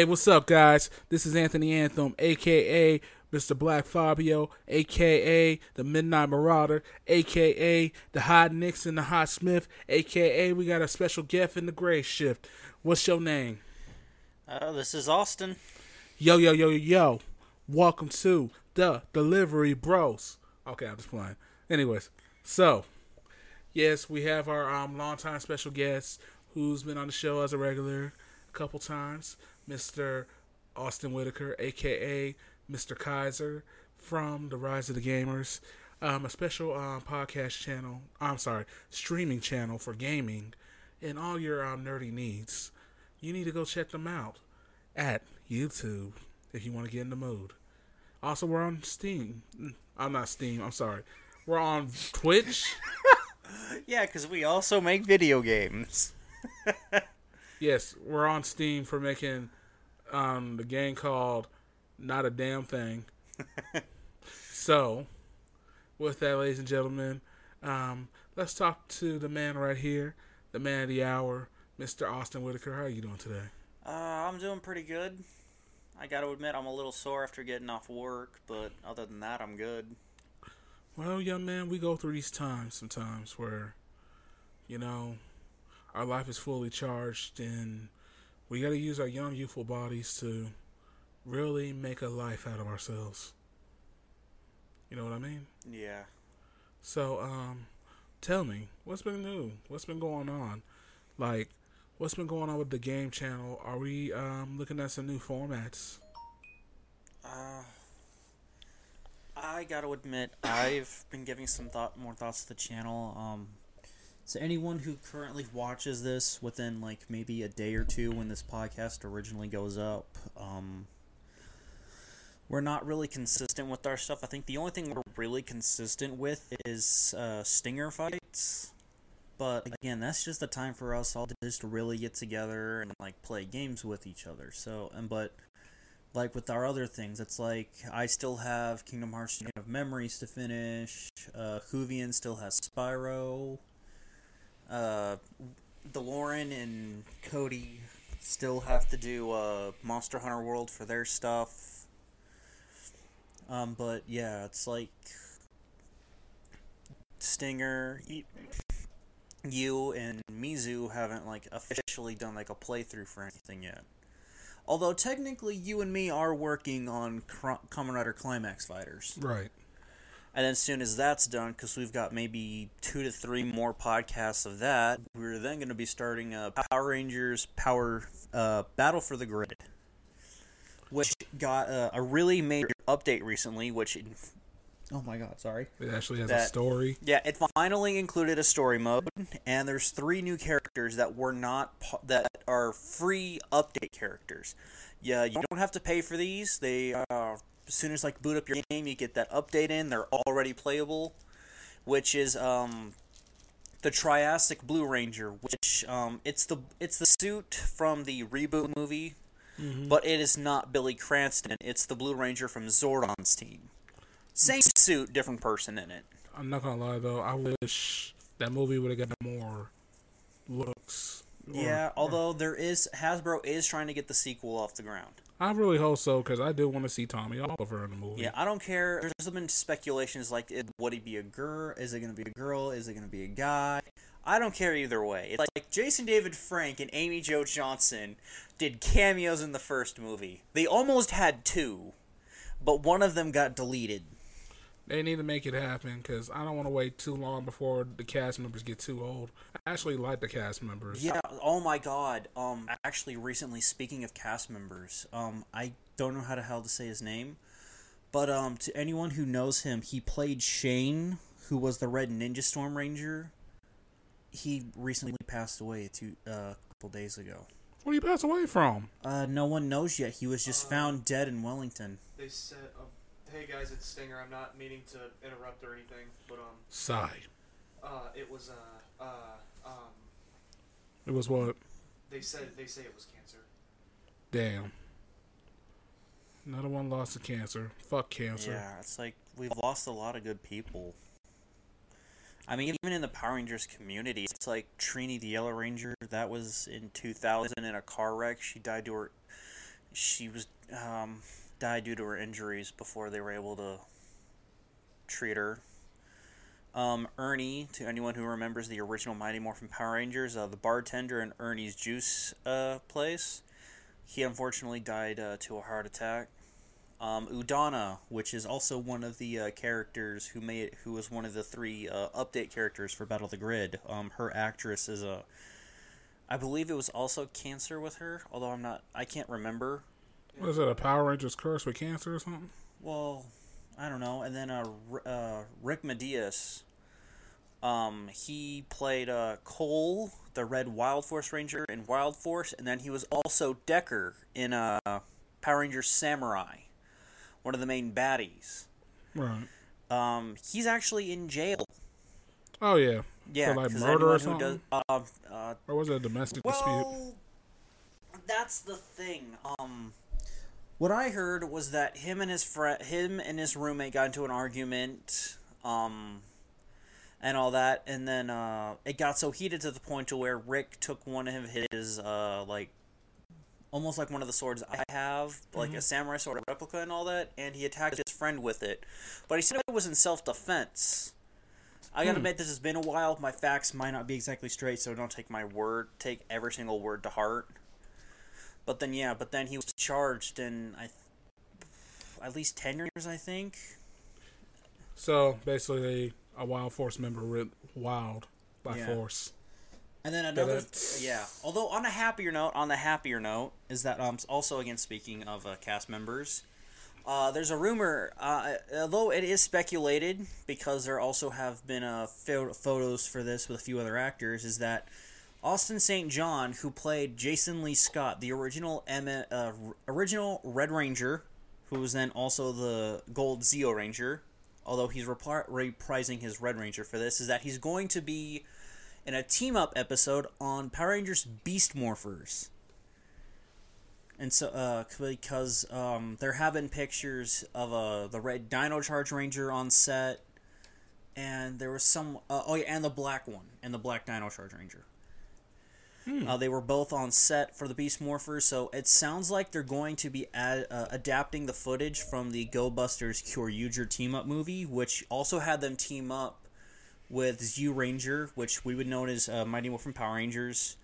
Hey, what's up, guys? This is Anthony Anthem, aka Mr. Black Fabio, aka the Midnight Marauder, aka the Hot Nixon, the Hot Smith, aka we got a special guest in the Gray Shift. What's your name? Uh, this is Austin. Yo, yo, yo, yo, yo. Welcome to the Delivery Bros. Okay, I'm just playing. Anyways, so yes, we have our um longtime special guest who's been on the show as a regular a couple times, Mr. Austin Whitaker, aka Mr. Kaiser from the Rise of the Gamers, um, a special um, podcast channel. I'm sorry, streaming channel for gaming and all your um, nerdy needs. You need to go check them out at YouTube if you want to get in the mood. Also, we're on Steam. Mm, I'm not Steam. I'm sorry. We're on Twitch. Yeah, because we also make video games. yes, we're on Steam for making um, the game called Not a Damn Thing. so, with that, ladies and gentlemen, um, let's talk to the man right here, the man of the hour, Mr. Austin Whitaker. How are you doing today? Uh, I'm doing pretty good. I gotta admit, I'm a little sore after getting off work, but other than that, I'm good. Well, young man, we go through these times sometimes where, you know, our life is fully charged and we got to use our young, youthful bodies to really make a life out of ourselves. You know what I mean? Yeah. So, um, tell me, what's been new? What's been going on? Like, what's been going on with the game channel? Are we um, looking at some new formats? Uh, I gotta admit, I've been giving some thought, more thoughts to the channel. Um, so anyone who currently watches this within like maybe a day or two when this podcast originally goes up, um, we're not really consistent with our stuff. I think the only thing we're really consistent with is uh, stinger fights. But again, that's just a time for us all to just really get together and like play games with each other. So and but like with our other things, it's like I still have Kingdom Hearts of Memories to finish. Uh, Hoovian still has Spyro. Uh, DeLorean and Cody still have to do uh, Monster Hunter World for their stuff. Um, but yeah, it's like Stinger, you and Mizu haven't like officially done like a playthrough for anything yet. Although technically, you and me are working on Kamen Rider Climax Fighters. Right. And then as soon as that's done, because we've got maybe two to three more podcasts of that, we're then going to be starting a Power Rangers Power uh, Battle for the Grid, which got uh, a really major update recently. Which, oh my god, sorry. It actually has a story. Yeah, it finally included a story mode, and there's three new characters that were not that are free update characters. Yeah, you don't have to pay for these. They uh, as soon as like boot up your game, you get that update in. They're already playable, which is um the Triassic Blue Ranger, which um it's the it's the suit from the reboot movie, but it is not Billy Cranston. It's the Blue Ranger from Zordon's team. Same suit, different person in it. I'm not gonna lie though, I wish that movie would have gotten more looks. or- Yeah, or- although there is Hasbro is trying to get the sequel off the ground. I really hope so because I do want to see Tommy Oliver in the movie. Yeah, I don't care. There's been speculations like, would he be a girl? Is it going to be a girl? Is it going to be a guy? I don't care either way. It's like Jason David Frank and Amy Jo Johnson did cameos in the first movie. They almost had two, but one of them got deleted. They need to make it happen because I don't want to wait too long before the cast members get too old. I actually like the cast members. Yeah. Oh my God. Um. Actually, recently, speaking of cast members, um, I don't know how the hell to say his name, but um, to anyone who knows him, he played Shane, who was the Red Ninja Storm Ranger. He recently passed away two uh, a couple days ago. Where he pass away from? Uh, no one knows yet. He was just found dead in Wellington. They said, "Hey guys, it's Stinger. I'm not meaning to interrupt or anything, but um, Sigh. uh, it was uh, uh, um, It was what? they said they say it was cancer. Damn. Another one lost to cancer. Fuck cancer. Yeah, it's like we've lost a lot of good people. I mean, even in the Power Rangers community, it's like Trini the Yellow Ranger. That was in 2000 in a car wreck. She died to her she was um, died due to her injuries before they were able to treat her. Um, Ernie, to anyone who remembers the original Mighty Morphin Power Rangers, uh, the bartender in Ernie's juice uh, place, he unfortunately died uh, to a heart attack. Um, Udonna, which is also one of the uh, characters who made, who was one of the three uh, update characters for Battle of the Grid. Um, her actress is a, I believe it was also cancer with her, although I'm not, I can't remember. Was it a Power Rangers curse with cancer or something? Well, I don't know. And then uh, uh, Rick Medina, um, he played uh, Cole, the Red Wild Force Ranger in Wild Force, and then he was also Decker in uh, Power Rangers Samurai, one of the main baddies. Right. Um, he's actually in jail. Oh yeah. Yeah, For, like, murder or who does, uh, uh, Or was it a domestic dispute? Well, that's the thing. Um, what I heard was that him and his friend, him and his roommate got into an argument, um, and all that, and then uh, it got so heated to the point to where Rick took one of his uh, like, almost like one of the swords I have, like a samurai sword replica and all that, and he attacked his friend with it, but he said it was in self defense. I gotta admit, this has been a while. My facts might not be exactly straight, so don't take my word. Take every single word to heart. But then, yeah, but then he was charged in I, at least ten years, I think. So basically, a Wild Force member went wild by Yeah. force. And then another, yeah. Although on a happier note, on the happier note is that um also again speaking of uh, cast members, uh, there's a rumor. Uh, although it is speculated because there also have been uh photos for this with a few other actors, is that Austin St. John, who played Jason Lee Scott, the original M- uh, original Red Ranger, who was then also the Gold Zeo Ranger, although he's repri- reprising his Red Ranger for this, is that he's going to be in a team up episode on Power Rangers Beast Morphers. And so, uh, because um, there have been pictures of uh, the red Dino Charge Ranger on set, and there was some, uh, oh yeah, and the black one, and the black Dino Charge Ranger. Uh, they were both on set for the Beast Morphers, so it sounds like they're going to be ad- uh, adapting the footage from the Go Busters Kyoryuger team up movie, which also had them team up with Zyu Ranger, which we would know as uh, Mighty Morphin Power Rangers,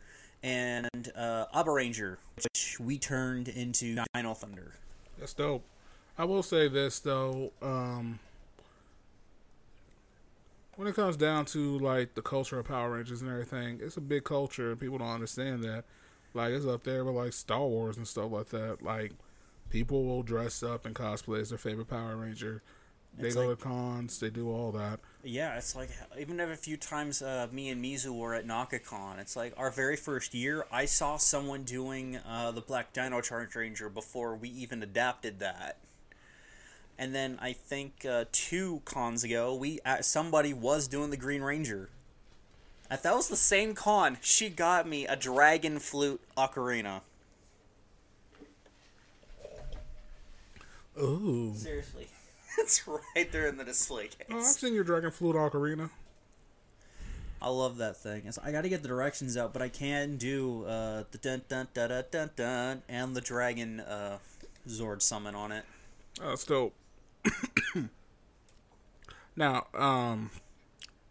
and uh, Abaranger, which we turned into Dino Thunder. That's dope. I will say this though, um, when it comes down to like the culture of Power Rangers and everything, it's a big culture and people don't understand that. Like it's up there with like Star Wars and stuff like that. Like people will dress up and cosplay as their favorite Power Ranger. They It's go like- to cons, they do all that. Yeah, it's like even if a few times uh, me and Mizu were at Naka-Kon, it's like our very first year, I saw someone doing uh, the Black Dino Charge Ranger before we even adapted that. And then I think uh, two cons ago, we uh, somebody was doing the Green Ranger. If that was the same con, she got me a Dragon Flute Ocarina. Ooh. Seriously, it's right there in the display case. Oh, I've seen your Dragon Flute Ocarina. I love that thing. I got to get the directions out, but I can do uh, the dun dun dun dun dun dun and the dragon uh, Zord summon on it. Oh, that's dope. now, um,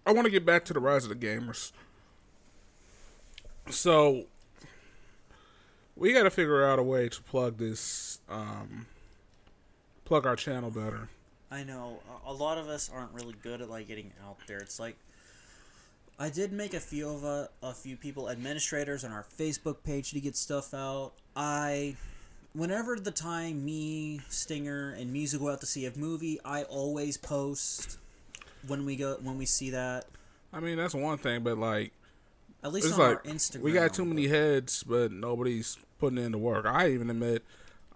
I want to get back to the rise of the gamers. So, we got to figure out a way to plug this, um, plug our channel better. I know a- lot of us aren't really good at like getting out there. It's like I did make a few of a, a few people administrators on our Facebook page to get stuff out. I whenever the time me, Stinger, and Mizu go out to see a movie, I always post when we go when we see that. I mean, that's one thing, but like, At least on like our Instagram. we got too many heads, but nobody's putting in the work. I even admit,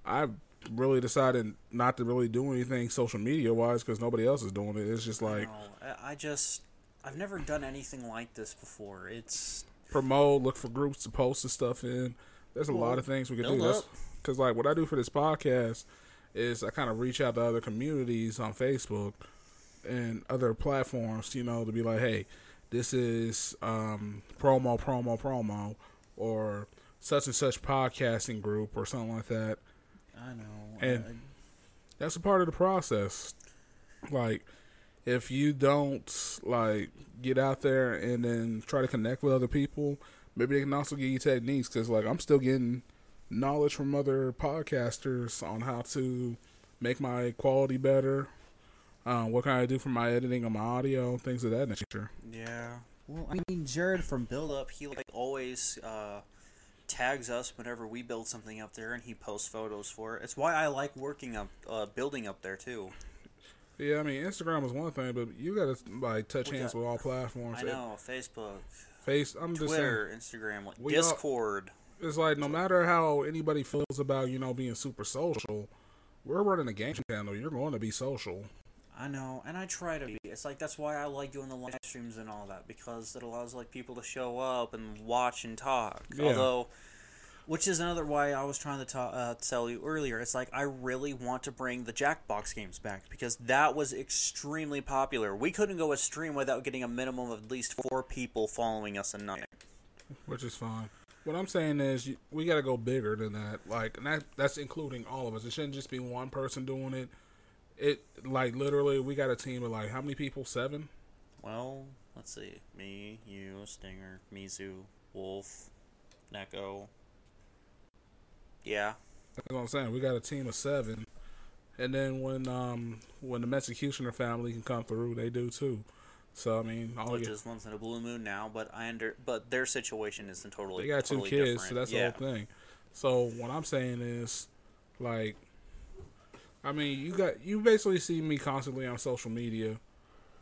I really decided not to really do anything social media wise because nobody else is doing it. It's just like No, I- just I've never done anything like this before. It's promote, look for groups to post the stuff in. There's a lot of things we can build do. up. Because like what I do for this podcast is I kind of reach out to other communities on Facebook and other platforms, you know, to be like, hey, this is um, promo, promo, promo, or such and such podcasting group or something like that. I know. And- I- That's a part of the process. Like, if you don't like get out there and then try to connect with other people, maybe they can also give you techniques. Because like, I'm still getting knowledge from other podcasters on how to make my quality better. Uh, what can I do for my editing on my audio, things of that nature. Yeah. Well, I mean, Jared from Build Up, he like always uh, tags us whenever we build something up there, and he posts photos for it. It's why I like working up, uh, building up there too. Yeah, I mean, Instagram is one thing, but you gotta like touch We hands got- with all platforms. I know Facebook, Face, I'm just saying. Twitter, Instagram, like, We all- Discord. It's like no matter how anybody feels about you know being super social, we're running a game channel. You're going to be social. I know, and I try to be. It's like that's why I like doing the live streams and all that because it allows like people to show up and watch and talk. Yeah. Although, which is another why I was trying to ta- uh, tell you earlier. It's like I really want to bring the Jackbox games back because that was extremely popular. We couldn't go a stream without getting a minimum of at least four people following us a night. which is fine. What I'm saying is you, we got to go bigger than that. Like, and that that's including all of us. It shouldn't just be one person doing it. It like literally, we got a team of like how many people? Seven. Well, let's see. Me, you, Stinger, Mizu, Wolf, Neko. Yeah. That's what I'm saying. We got a team of seven. And then when um when the Executioner family can come through, they do too. So I mean, all which is once in a blue moon now, but I under but their situation isn't totally. they got two totally kids, so that's yeah. the whole thing. So what I'm saying is, like, I mean, you got you basically see me constantly on social media,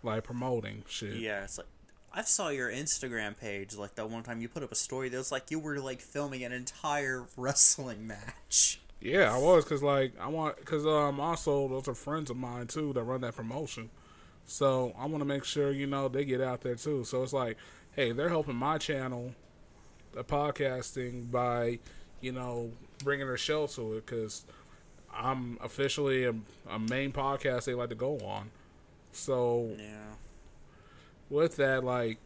like promoting shit. Yeah, it's like I saw your Instagram page like that one time you put up a story that was like you were like filming an entire wrestling match. Yeah, I was because like I want because um also those are friends of mine too that run that promotion, so I want to make sure you know they get out there too. So it's like, hey, they're helping my channel, the podcasting by, you know, bringing their show to it because I'm officially a, a main podcast they like to go on. So Yeah. with that, like,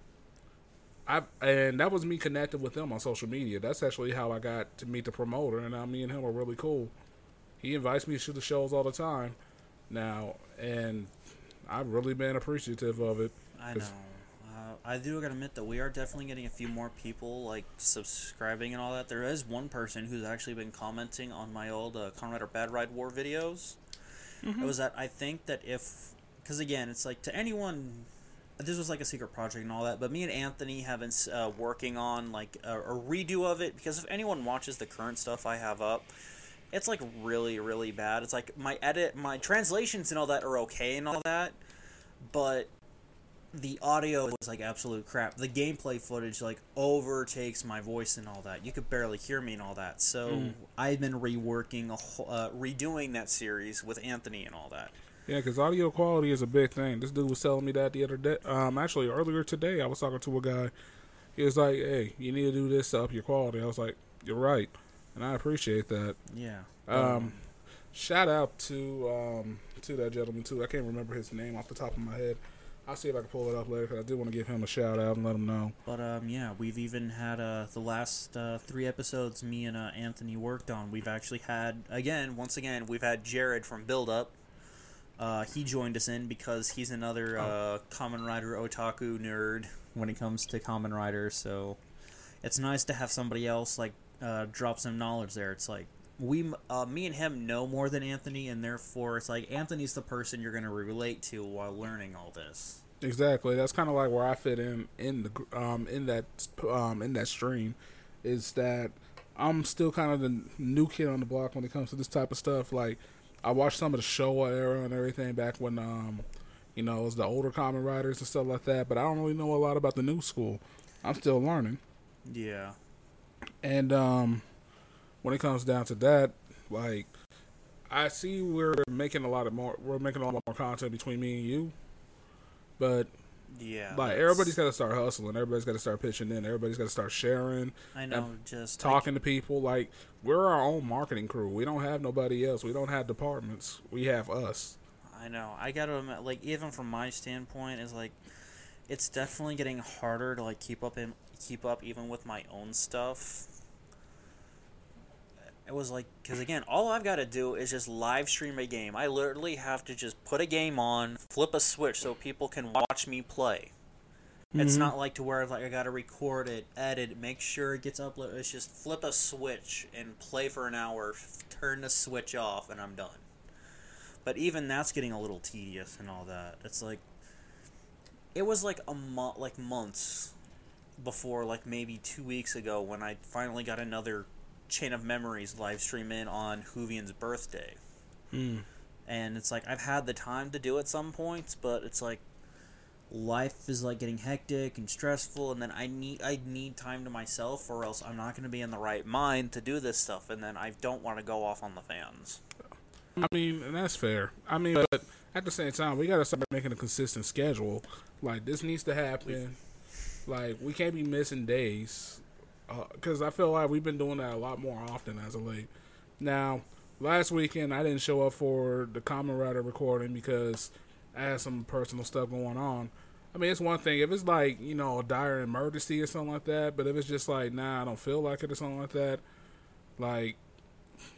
I and that was me connecting with them on social media. That's actually how I got to meet the promoter, and now me and him are really cool. He invites me to shoot the shows all the time now, and I've really been appreciative of it. I know. Uh, I do gotta admit that we are definitely getting a few more people like subscribing and all that. There is one person who's actually been commenting on my old uh, Kamen Rider Battride War videos. It was that I think that if, because again, it's like to anyone, this was like a secret project and all that. But me and Anthony have been uh, working on like a, a redo of it because if anyone watches the current stuff I have up, it's like really really bad. It's like my edit, my translations and all that are okay and all that, but the audio was like absolute crap. The gameplay footage like overtakes my voice and all that. You could barely hear me and all that. So Mm. I've been reworking, a whole, uh, redoing that series with Anthony and all that. Yeah, because audio quality is a big thing. This dude was telling me that the other day. Um, actually earlier today, I was talking to a guy. He was like, "Hey, you need to do this to up your quality." I was like, "You're right," and I appreciate that. Yeah. Um, shout out to um to that gentleman too. I can't remember his name off the top of my head. I'll see if I can pull it up later because I do want to give him a shout out and let him know. But um, yeah, we've even had uh, the last uh, three episodes me and uh, Anthony worked on. We've actually had again, once again, we've had Jared from Build Up. Uh, he joined us in because he's another uh, Kamen Rider otaku nerd when it comes to Kamen Rider. So it's nice to have somebody else like uh, drop some knowledge there. It's like we, uh, me and him know more than Anthony, and therefore it's like Anthony's the person you're gonna relate to while learning all this. Exactly. That's kind of like where I fit in in the um in that um in that stream, is that I'm still kind of the new kid on the block when it comes to this type of stuff. Like I watched some of the Showa era and everything back when um you know it was the older Kamen Riders and stuff like that. But I don't really know a lot about the new school. I'm still learning. Yeah. And um, when it comes down to that, like I see we're making a lot of more. We're making a lot more content between me and you, but Yeah. like that's- everybody's got to start hustling. Everybody's got to start pitching in. Everybody's got to start sharing, I know, just talking to people. Like we're our own marketing crew. We don't have nobody else. We don't have departments. We have us. I, know. I gotta admit, like even from my standpoint, is like it's definitely getting harder to like keep up and keep up even with my own stuff. it was like because again, all I've got to do is just live stream a game. I literally have to just put a game on, flip a switch so people can watch me play. It's Mhm. not like to where like I got to record it, edit, make sure it gets uploaded. It's just flip a switch and play for an hour, turn the switch off, and I'm done. But even that's getting a little tedious and all that. It's like it was like a month, like months before, like maybe two weeks ago, when I finally got another Chain of Memories live stream in on Hoovian's birthday. Mm. And it's like I've had the time to do it some points, but it's like life is like getting hectic and stressful, and then I need I need time to myself, or else I'm not going to be in the right mind to do this stuff, and then I don't want to go off on the fans. I mean, and that's fair. I mean, but at the same time, we gotta start making a consistent schedule. Like this needs to happen. Like we can't be missing days, uh, because I feel like we've been doing that a lot more often as of late. Now, last weekend I didn't show up for the Kamen Rider recording because I had some personal stuff going on. I mean, it's one thing if it's like you know a dire emergency or something like that, but if it's just like nah, I don't feel like it or something like that, like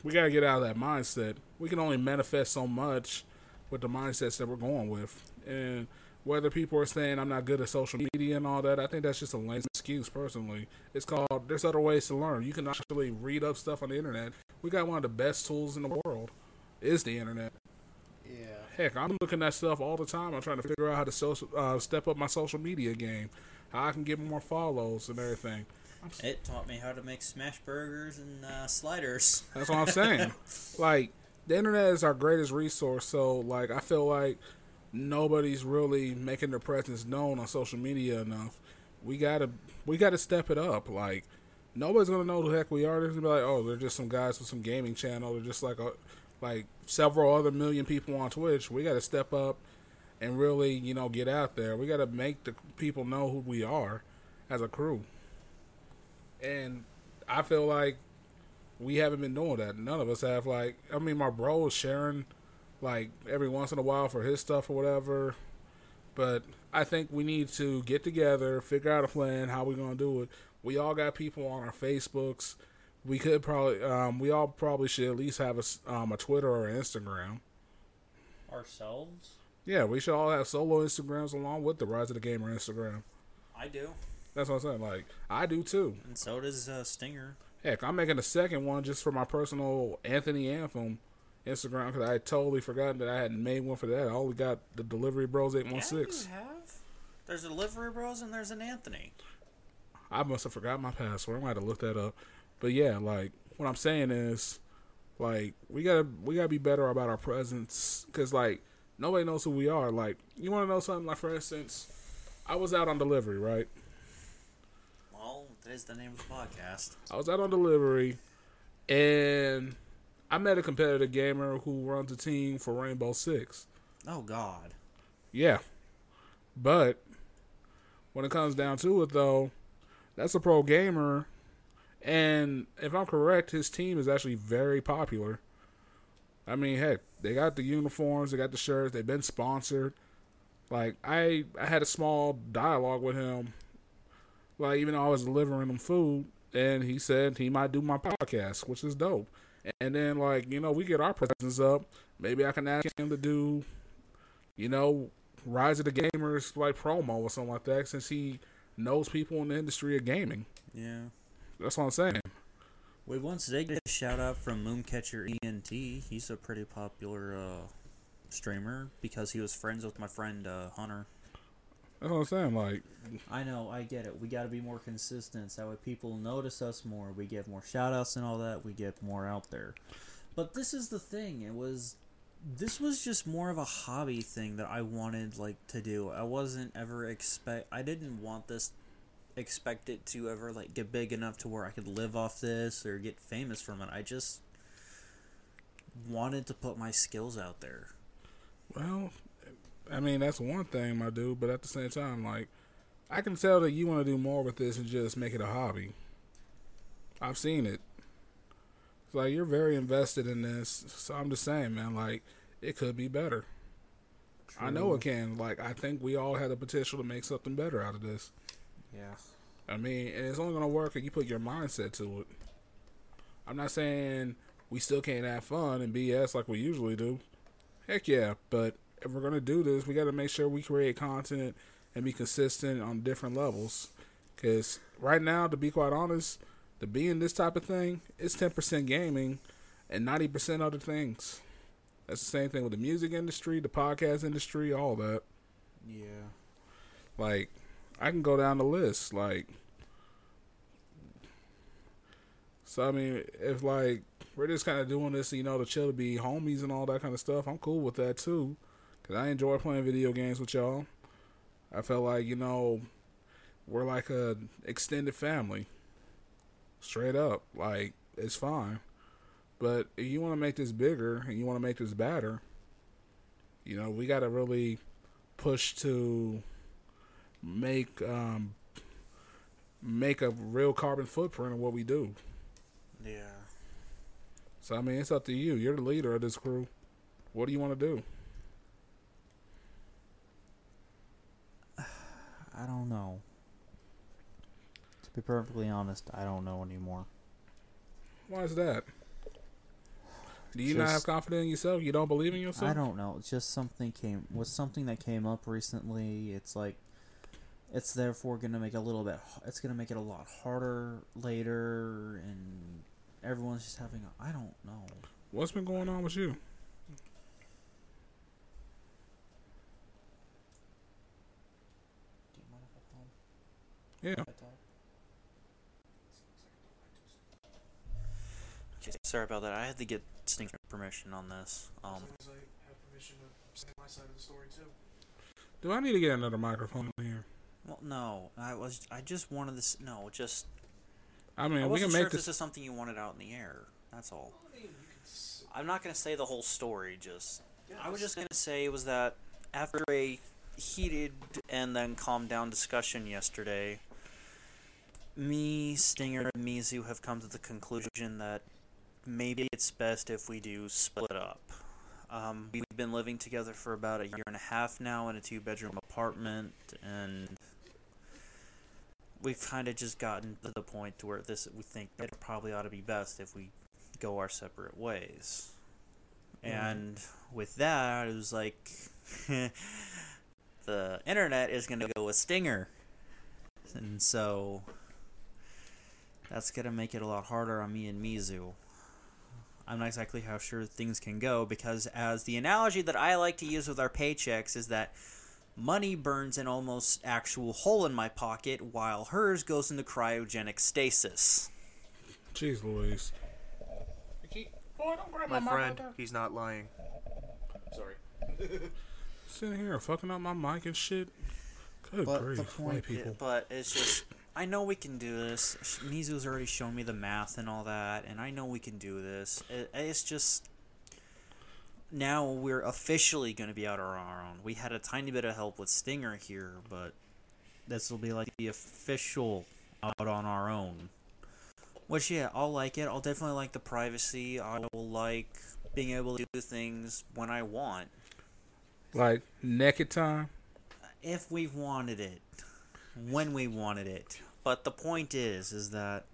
we gotta get out of that mindset. We can only manifest so much with the mindsets that we're going with, and whether people are saying I'm not good at social media and all that, I think that's just a lame excuse. Personally, it's called. There's other ways to learn. You can actually read up stuff on the internet. We got one of the best tools in the world. Is the internet. Yeah. Heck, I'm looking at stuff all the time. I'm trying to figure out how to social, uh, step up my social media game, how I can get more follows and everything. It taught me how to make smash burgers and uh, sliders. That's what I'm saying. like the internet is our greatest resource, so like I feel like nobody's really making their presence known on social media enough. We gotta we gotta step it up. Like nobody's gonna know who the heck we are. They're gonna be like, oh, they're just some guys with some gaming channel. They're just like a like several other million people on Twitch. We gotta step up and really, you know, get out there. We gotta make the people know who we are as a crew. And I feel like we haven't been doing that. None of us have. Like, I mean, my bro is sharing, like, every once in a while for his stuff or whatever. But I think we need to get together, figure out a plan, how we're gonna do it. We all got people on our Facebooks. We could probably, um, we all probably should at least have a, um, a Twitter or an Instagram. Ourselves? Yeah, we should all have solo Instagrams along with the Rise of the Gamer Instagram. I do, That's what I'm saying. Like, I do too. and so does uh, Stinger. Heck, I'm making a second one just for my personal Anthony Anthem Instagram because I had totally forgotten that I hadn't made one for that. I only got the Delivery Bros eight one six. Have. There's a Delivery Bros and there's an Anthony. I must have forgot my password. I might have to look that up. But yeah, like what I'm saying is, like we gotta we gotta be better about our presence because like nobody knows who we are. Like you want to know something? Like for instance, I was out on delivery, right? Well, that is the name of the podcast. I was out on delivery, and I met a competitive gamer who runs a team for Rainbow Six. Oh God. Yeah. But when it comes down to it, though, that's a pro gamer. And if I'm correct, his team is actually very popular. I mean, heck, they got the uniforms, they got the shirts, they've been sponsored. Like I, I had a small dialogue with him, like even though I was delivering him food, and he said he might do my podcast, which is dope. And then like you know we get our presence up. Maybe I can ask him to do, you know, Rise of the Gamers like promo or something like that, since he knows people in the industry of gaming. Yeah. That's what I'm saying. We once did get a shout out from Mooncatcher ENT. He's a pretty popular uh, streamer because he was friends with my friend uh, Hunter. That's what I'm saying. Like, I know, I get it. We got to be more consistent. So that way people notice us more. We get more shout outs and all that. We get more out there. But this is the thing. It was. This was just more of a hobby thing that I wanted like to do. I wasn't ever expect. I didn't want this. Expect it to ever like get big enough to where I could live off this or get famous from it. I just wanted to put my skills out there. well, I mean that's one thing, my dude. But at the same time, like, I can tell that you want to do more with this and just make it a hobby. I've seen it. It's like you're very invested in this. So I'm just saying, man. Like, it could be better. I know it can. Like, I think we all have the potential to make something better out of this. Yeah. I mean, and it's only gonna work if you put your mindset to it. I'm not saying we still can't have fun and BS like we usually do. Heck yeah, but if we're gonna do this, we got to make sure we create content and be consistent on different levels. Because right now, to be quite honest, to be in this type of thing, it's 10% gaming and 90% other things. That's the same thing with the music industry, the podcast industry, all that. Yeah. Like, I can go down the list. Like, so I mean, if like we're just kind of doing this, you know, to chill, to be homies and all that kind of stuff, I'm cool with that too. Cause I enjoy playing video games with y'all. I felt like you know, we're like a extended family. Straight up, like it's fine. But if you want to make this bigger and you want to make this better, you know, we got to really push to make um, make a real carbon footprint of what we do. Yeah. So I mean, it's up to you. You're the leader of this crew. What do you want to do? I don't know. To be perfectly honest, I don't know anymore. Why is that? Do you not have confidence in yourself? You don't believe in yourself? I don't know. It's just something came was something that came up recently. It's like it's therefore going to make a little bit it's going to make it a lot harder later and everyone's just having a I don't know. What's been going on with you? Do you mind if I call? Yeah. Okay, sorry about that. I had to get Stink's permission on this. As Um long as I have permission to say my side of the story too. Do I need to get another microphone in here? well no, I was I just wanted this no, just I mean, I we wasn't can sure make if this. this is something you wanted out in the air. That's all. I mean, you can. s- I'm not gonna say the whole story. Just Yeah, I was just gonna say was that after a heated and then calmed down discussion yesterday, me, Stinger, and Mizu have come to the conclusion that maybe it's best if we do split up. Um, we've been living together for about a year and a half now in a two-bedroom apartment, and we've kind of just gotten to the point to where this we think it probably ought to be best if we go our separate ways. And with that, it was like the internet is gonna go with Stinger, and so that's gonna make it a lot harder on me and Mizu. I'm not exactly how sure things can go because, as the analogy that I like to use with our paychecks is that money burns an almost actual hole in my pocket while hers goes into cryogenic stasis. Jeez Louise. Boy, don't grab My mic friend, like he's not lying. Sorry. Sitting here fucking up my mic and shit. Good But grief, the white point, people. but it's just, I know we can do this. Mizu's already shown me the math and all that, and I know we can do this. It, it's just now we're officially going to be out on our own. We had a tiny bit of help with Stinger here, but this will be like the official out on our own. Which yeah, I'll like it. I'll definitely like the privacy. I will like being able to do things when I want, Like naked time. if we've wanted it, when we wanted it. But the point is, is that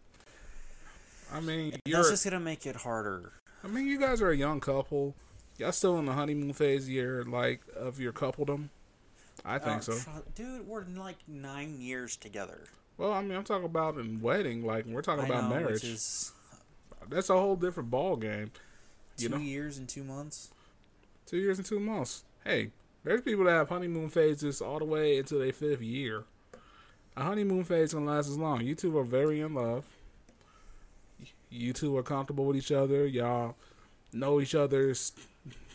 I mean, you're. that's just gonna make it harder. I mean, you guys are a young couple. Y'all still in the honeymoon phase year, like of your coupledom. I think Uh, so. dude. We're like nine years together. Well, I mean, I'm talking about in wedding. Like we're talking I about know, marriage. is That's a whole different ball game. two You know? years and two months. Two years and two months. Hey, there's people that have honeymoon phases all the way into their fifth year. A honeymoon phase can last as long. You two are very in love. You two are comfortable with each other. Y'all know each other's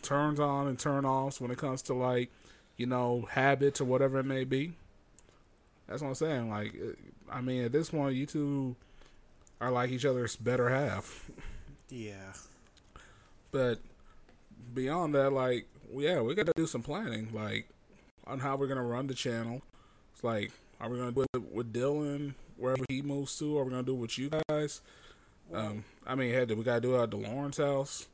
turns on and turn offs when it comes to like, you know, habits or whatever it may be. That's what I'm saying. Like, uh, I mean, at this point, you two are like each other's better half. Yeah. But beyond that, like, yeah, we got to do some planning, like, on how we're gonna run the channel. It's like, are we gonna do it with Dylan wherever he moves to? Are we gonna do it with you guys? Um, I mean, hey, do we gotta do it at the Lawrence house?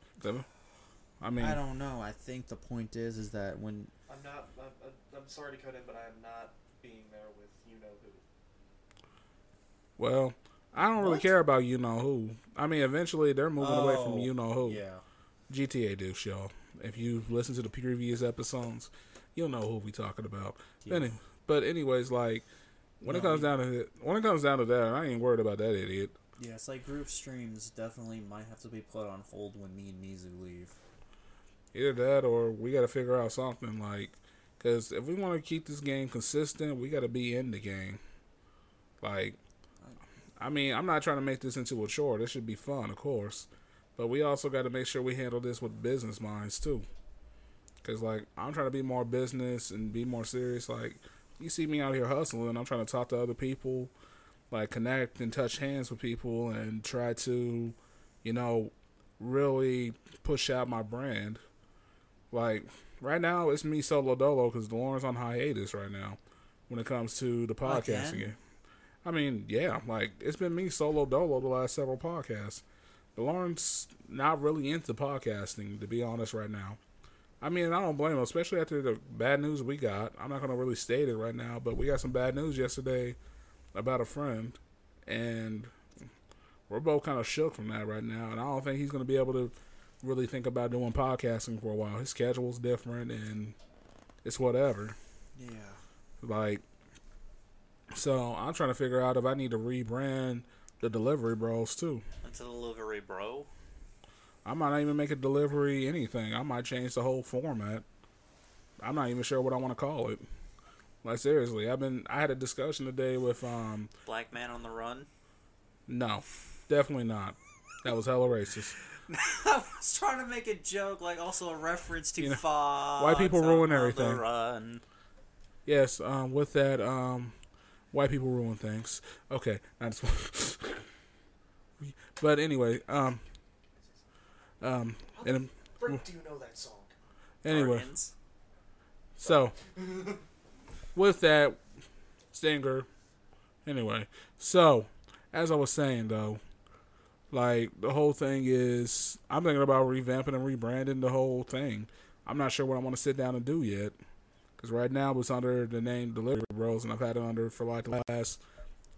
I mean, I don't know. I think the point is, is that when I'm not. I'm, I'm- I'm sorry to cut in, but I am not being there with you know who. well, I don't really What? care about you know who. I mean, eventually they're moving away from Oh, you know who. Yeah. GTA Deuce, y'all. If you listen to the previous episodes, you'll know who we talking about. Yeah. Any, but anyways, like when it comes down to it, when it comes down to that, I ain't worried about that idiot. Yeah, it's like group streams definitely might have to be put on hold when me and Mizu leave. Either that, or we got to figure out something like, because if we want to keep this game consistent, we got to be in the game. Like, I mean, I'm not trying to make this into a chore. This should be fun, of course, but we also got to make sure we handle this with business minds too. Because like, I'm trying to be more business and be more serious. Like, you see me out here hustling. I'm trying to talk to other people, like connect and touch hands with people, and try to, you know, really push out my brand. Like right now, it's me solo dolo because Lauren's on hiatus right now when it comes to the podcasting. Again? I mean, yeah, like it's been me solo dolo the last several podcasts. Lauren's not really into podcasting, to be honest, right now. I mean, I don't blame him, especially after the bad news we got. I'm not gonna really state it right now, but we got some bad news yesterday about a friend, and we're both kind of shook from that right now. And I don't think he's gonna be able to really think about doing podcasting for a while. His schedule's different, and it's whatever. Yeah. Like, so I'm trying to figure out if I need to rebrand the Delivery Bros too. That's a delivery, bro. I might not even make a delivery anything. I might change the whole format. I'm not even sure what I want to call it. Like seriously, I've been. I had a discussion today with um. Black man on the run. No, definitely not. That was hella racist. I was trying to make a joke, like also a reference to You know, Fox. white people ruin everything. Run. Yes. Um. With that, um, white people ruin things. Okay. I just. but anyway, um. Um. And Frick, do you know that song? anyway. Guardians. So, with that, Stinger. Anyway, so as I was saying though, like the whole thing is, I'm thinking about revamping and rebranding the whole thing. I'm not sure what I want to sit down and do yet, because right now it's under the name Delivery Bros, and I've had it under for like the last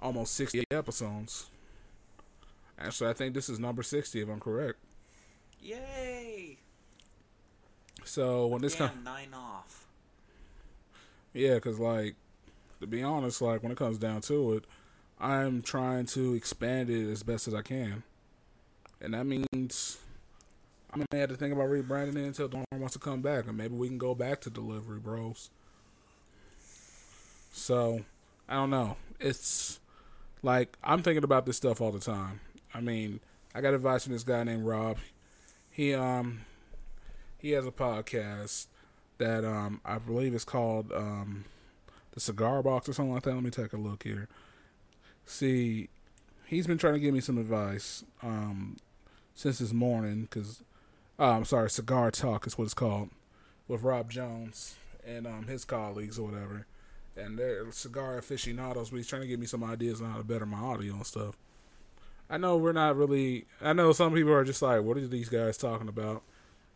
almost 60 episodes. Actually, I think this is number 60 if I'm correct. Yay! So when this comes. nine off. Yeah, because, like, to be honest, like, when it comes down to it, I'm trying to expand it as best as I can. And that means I may have to think about rebranding it until Dawn wants to come back. And maybe we can go back to Delivery Bros. So, I don't know. It's like, I'm thinking about this stuff all the time. I mean, I got advice from this guy named Rob. He, um, he has a podcast that um I believe is called um the Cigar Box or something like that. Let me take a look here. See, he's been trying to give me some advice um since this morning because uh, I'm sorry, Cigar Talk is what it's called with Rob Jones and um his colleagues or whatever. And they're cigar aficionados, but he's trying to give me some ideas on how to better my audio and stuff. I know we're not really. I know some people are just like, "What are these guys talking about?"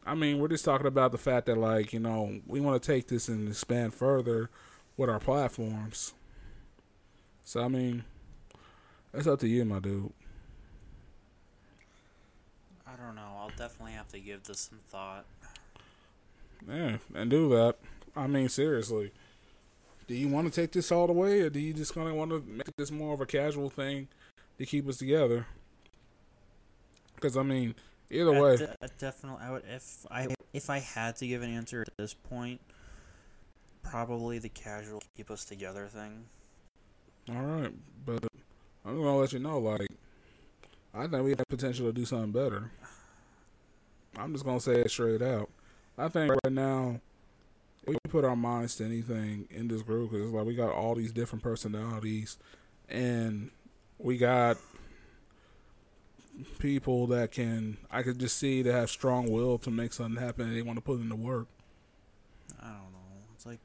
I mean, we're just talking about the fact that, like, you know, we want to take this and expand further with our platforms. So, I mean, that's up to you, my dude. I don't know. I'll definitely have to give this some thought. Yeah, and do that. I mean, seriously. Do you want to take this all the way, or do you just kind of want to make this more of a casual thing to keep us together? Because, I mean, either I way. de- definitely, I would if I if I had to give an answer at this point, probably the casual keep us together thing. All right, but I'm gonna let you know, like, I think we have potential to do something better. I'm just gonna say it straight out. I think right now we put our minds to anything in this group because like we got all these different personalities, and we got people that can I could just see they have strong will to make something happen and they want to put in the work. I don't know. It's like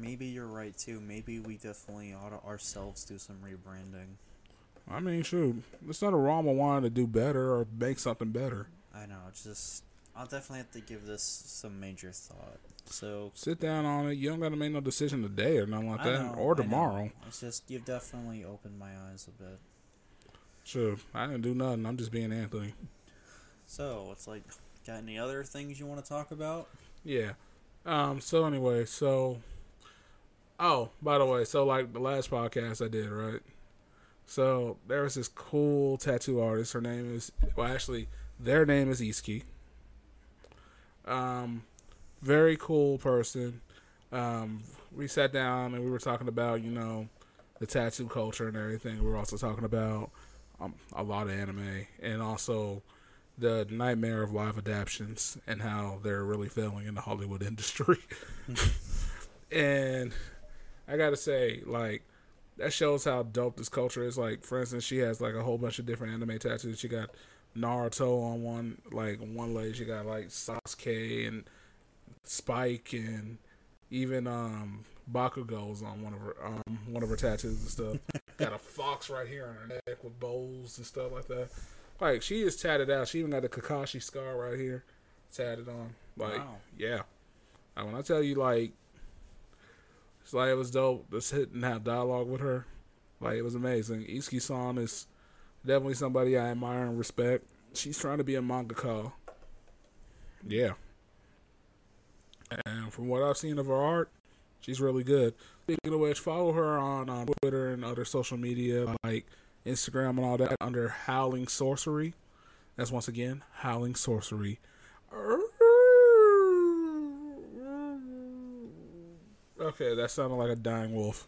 maybe you're right too. Maybe we definitely ought to ourselves do some rebranding. I mean, shoot, it's not a wrong with wanting to do better or make something better. I know. It's just I'll definitely have to give this some major thought. So Sit down on it. You don't got to make no decision today or nothing like I that, know, or tomorrow. It's just you've definitely opened my eyes a bit. Sure, I didn't do nothing. I'm just being Anthony. So it's like, got any other things you want to talk about? Yeah. Um. So anyway, so. Oh, by the way, so like the last podcast I did, right? So there was this cool tattoo artist. Her name is well, actually, their name is Iski. Um, very cool person. Um, we sat down and we were talking about you know the tattoo culture and everything. We were also talking about um, a lot of anime and also the nightmare of live adaptions and how they're really failing in the Hollywood industry. and I gotta say, like, that shows how dope this culture is. Like, for instance, she has like a whole bunch of different anime tattoos. She got Naruto on one, like one leg. She got like Sasuke and Spike and even um Bakugo's on one of her um one of her tattoos and stuff. got a fox right here on her neck with bows and stuff like that. Like she is tatted out. She even got the Kakashi scar right here tatted on. Like Wow. yeah. Like, when I tell you like it's like it was dope to sit and have dialogue with her. Like it was amazing. Iski san is definitely somebody I admire and respect. She's trying to be a mangaka. Yeah. And from what I've seen of her art, she's really good. Speaking of which, follow her on, on Twitter and other social media like Instagram and all that under Howling Sorcery. That's once again Howling Sorcery. Okay, that sounded like a dying wolf.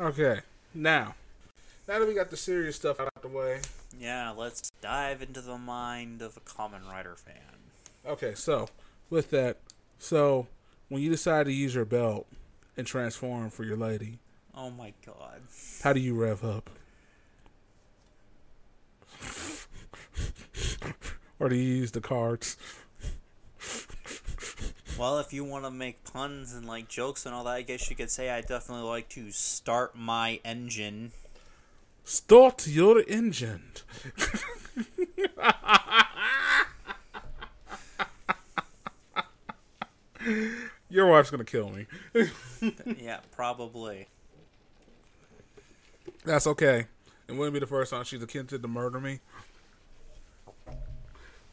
Okay, now, now that we got the serious stuff out of the way, Yeah, let's dive into the mind of a Kamen Rider fan. Okay, so with that, so when you decide to use your belt and transform for your lady, Oh my god. how do you rev up? or do you use the cards? Well, if you want to make puns and like jokes and all that, I guess you could say I definitely like to start my engine. Start your engine. your wife's gonna kill me. yeah, probably. That's okay. It wouldn't be the first time she's attempted to murder me.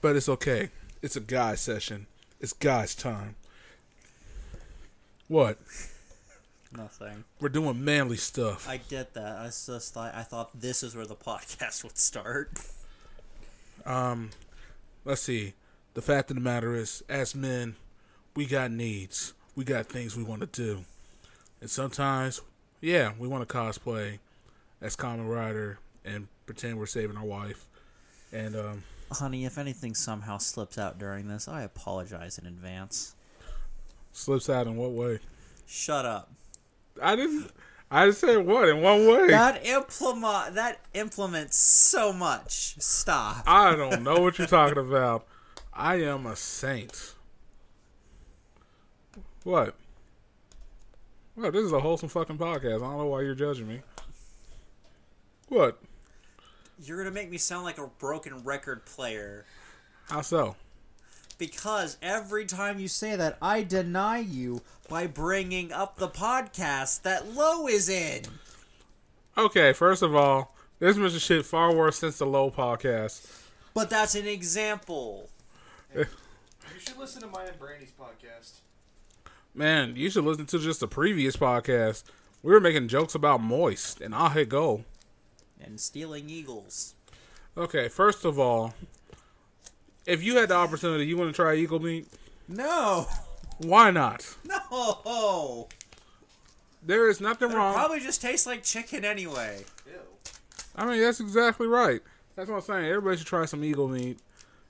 But it's okay. It's a guy session. It's guys' time. What? Nothing. We're doing manly stuff. I get that. I just thought I thought this is where the podcast would start. Um, let's see. The fact of the matter is, as men, we got needs. We got things we want to do. And sometimes, yeah, we want to cosplay as Kamen Rider and pretend we're saving our wife. And, um, Honey, if anything somehow slips out during this, I apologize in advance. slips out in what way? Shut up. I didn't. I say what in one way. That implement that implements so much. Stop. I don't know what you're talking about. I am a saint. What? Well, this is a wholesome fucking podcast. I don't know why you're judging me. What? You're gonna make me sound like a broken record player. How so? Because every time you say that, I deny you by bringing up the podcast that Low is in. Okay, first of all, this mission shit far worse since the low podcast. But that's an example. Eh. You should listen to mine and Brandy's podcast. Man, you should listen to just the previous podcast. We were making jokes about moist, and I hit go. And stealing eagles. Okay, first of all, if you had the opportunity, you want to try eagle meat? No, Why not? no. There is nothing It wrong. probably just tastes like chicken anyway. Ew. I mean, that's exactly right. That's what I'm saying. Everybody should try some eagle meat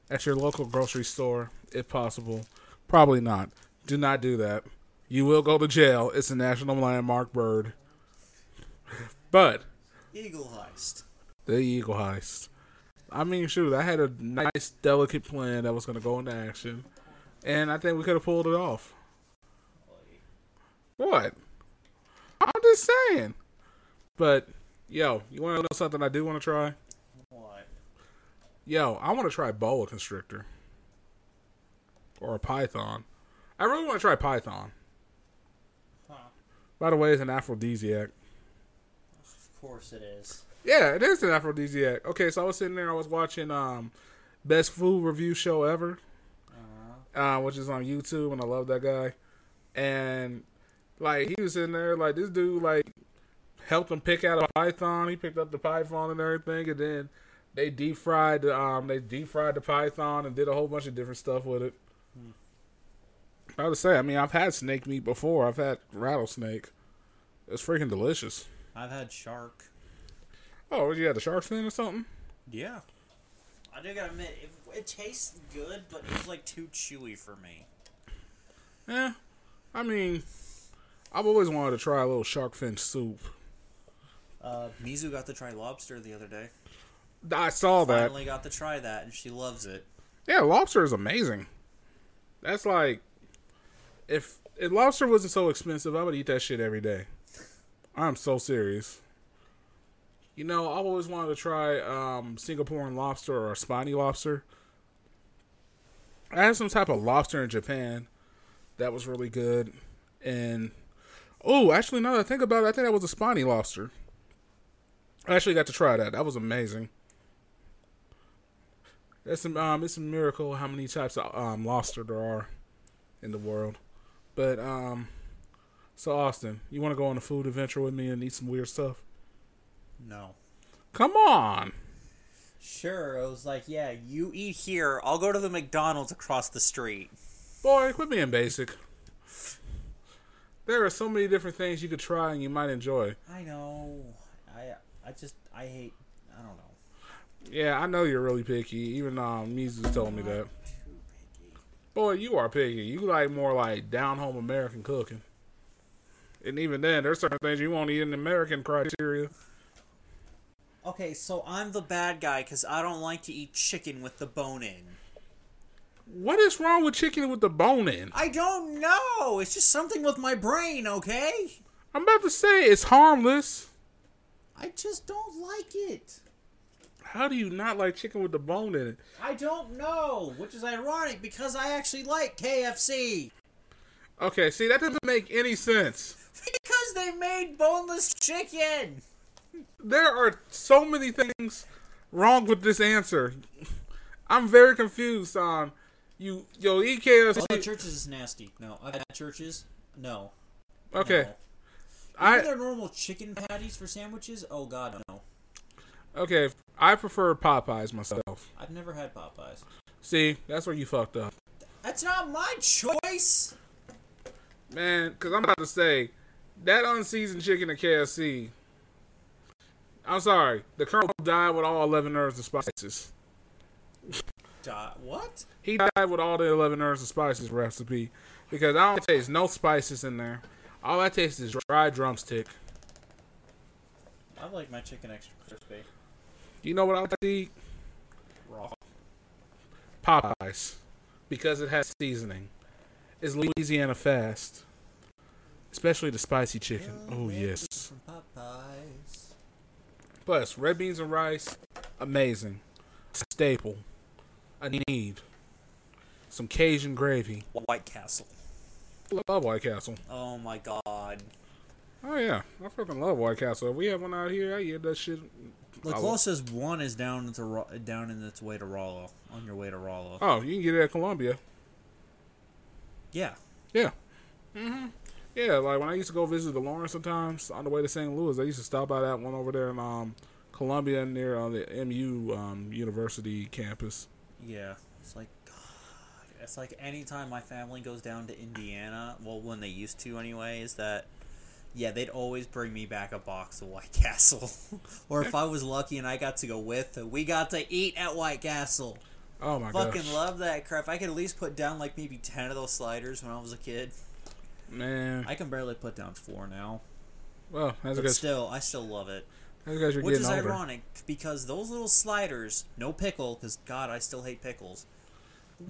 at your local grocery store, if possible. Probably not. Do not do that. You will go to jail. It's a national landmark bird. But Eagle heist. the eagle heist. I mean, shoot, I had a nice, delicate plan that was going to go into action, and I think we could have pulled it off. What? I'm just saying. But, yo, you want to know something I do want to try? What? Yo, I want to try boa constrictor. Or a python. I really want to try python. Huh. By the way, it's an aphrodisiac. Of course it is. Yeah, it is an aphrodisiac. Okay, so I was sitting there, I was watching um best food review show ever, uh, which is on YouTube, and I love that guy. And like he was in there, like this dude like helped him pick out a python. He picked up the python and everything, and then they deep fried the um they deep fried the python and did a whole bunch of different stuff with it. I would say, I mean, I've had snake meat before. I've had rattlesnake. It's freaking delicious. I've had shark. Oh, you had the shark fin or something? Yeah. I do gotta admit, it, it tastes good, but it's like too chewy for me. Yeah. I mean, I've always wanted to try a little shark fin soup. Uh, Mizu got to try lobster the other day. I saw that. Finally got to try that, and she loves it. Yeah, lobster is amazing. That's like, if if lobster wasn't so expensive, I would eat that shit every day. I'm so serious. You know, I've always wanted to try um, Singaporean lobster or spiny lobster. I had some type of lobster in Japan that was really good, and oh, actually, now that I think about it, I think that was a spiny lobster. I actually got to try that. That was amazing. It's a, um, it's a miracle how many types of um, lobster there are in the world. But um, so Austin, you want to go on a food adventure with me and eat some weird stuff? No. Come on. Sure, I was like, yeah, you eat here. I'll go to the McDonald's across the street. Boy, quit being basic. There are so many different things you could try and you might enjoy. I know. I I just I hate. I don't know. Yeah, I know you're really picky. Even um, Mizu told me that. Boy, you are picky. You like more like down home American cooking. And even then, there's certain things you won't eat in American criteria. Okay, so I'm the bad guy because I don't like to eat chicken with the bone in. What is wrong with chicken with the bone in? I don't know. It's just something with my brain. Okay. I'm about to say it's harmless. I just don't like it. How do you not like chicken with the bone in it? I don't know, which is ironic because I actually like KFC. Okay, see that doesn't make any sense. Because they made boneless chicken. There are so many things wrong with this answer. I'm very confused on you. Yo, KFC. Other Church's is nasty. No, I had Church's, no. Okay, No. I their normal chicken patties for sandwiches? Oh God, no. okay. I prefer Popeyes myself. I've never had Popeyes. See, that's where you fucked up, That's not my choice. man. Because I'm about to say that unseasoned chicken at KFC. I'm sorry, the colonel died with all 11 herbs and spices. What? He died with all the 11 herbs and spices recipe because I don't taste no spices in there. All I taste is dry drumstick. I like my chicken extra crispy. You know what I like to eat? Raw. Popeyes because it has seasoning. It's Louisiana fast, especially the spicy chicken. Oh yes. Plus red beans and rice, amazing. Staple. I need some Cajun gravy. White Castle. Love White Castle. Oh my God. Oh yeah, I fucking love White Castle. If we have one out here, I eat that shit. The closest one is down to down in its way to Rolla. On your way to Rolla. Oh, you can get it at Columbia. Yeah. Yeah. Mm hmm Yeah, like when I used to go visit the Lawrence sometimes on the way to St. Louis, I used to stop by that one over there in um, Columbia near uh, the MU um, University campus. Yeah. It's like God. It's like anytime my family goes down to Indiana, well, when they used to anyway, is that yeah, they'd always bring me back a box of White Castle. or if I was lucky and I got to go with, we got to eat at White Castle. Oh my god! Fucking gosh, love that crap. I could at least put down like maybe 10 of those sliders when I was a kid. Man! I can barely put down 4 now. well, as But still, I still love it. as because you're Which is older. ironic because those little sliders, no pickle, because God, I still hate pickles.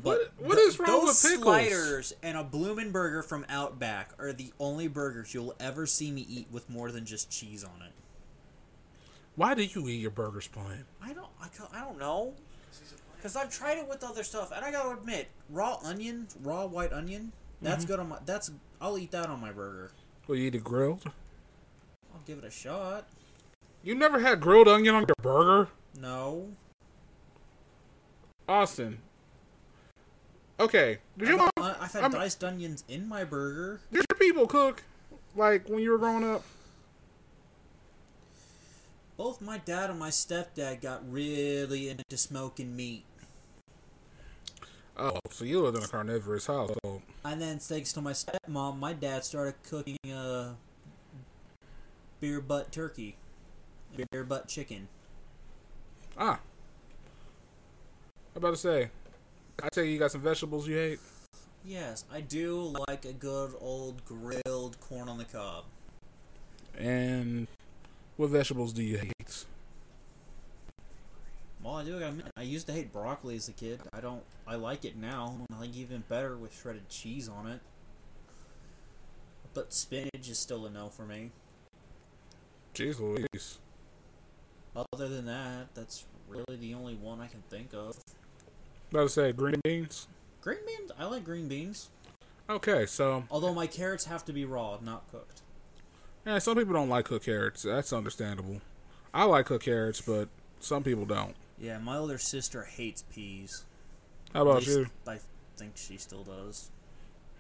What- what th- is wrong those with pickles? sliders and a bloomin' burger from Outback are the only burgers you'll ever see me eat with more than just cheese on it. Why do you eat your burgers plain? I don't, I, I don't know, because I've tried it with other stuff, and I gotta admit, raw onion, raw white onion, that's Mm-hmm. good on my. That's I'll eat that on my burger. Will you eat it grilled? I'll give it a shot. You never had grilled onion on your burger, No. Austin? Okay, did I've, mom, I- I've had I'm- diced onions in my burger. did your people cook like when you were growing up? Both my dad and my stepdad got really into smoking meat. Oh, so you lived in a carnivorous household. And then thanks to my stepmom, my dad started cooking uh, beer butt turkey, beer butt chicken. Ah, I'm about to say. I tell you, you got some vegetables you hate. Yes, I do like a good old grilled corn on the cob. And what vegetables do you hate? Well, I do. I, I used to hate broccoli as a kid. I don't. I like it now. I like even better with shredded cheese on it. But spinach is still a no for me. Jeez Louise. Other than that, that's really the only one I can think of. About to say green beans. Green beans. I like green beans. Okay, so Although my carrots have to be raw, not cooked. yeah, some people don't like cooked carrots. That's understandable. I like cooked carrots, but some people don't. Yeah, my older sister hates peas. How about least you? I think she still does.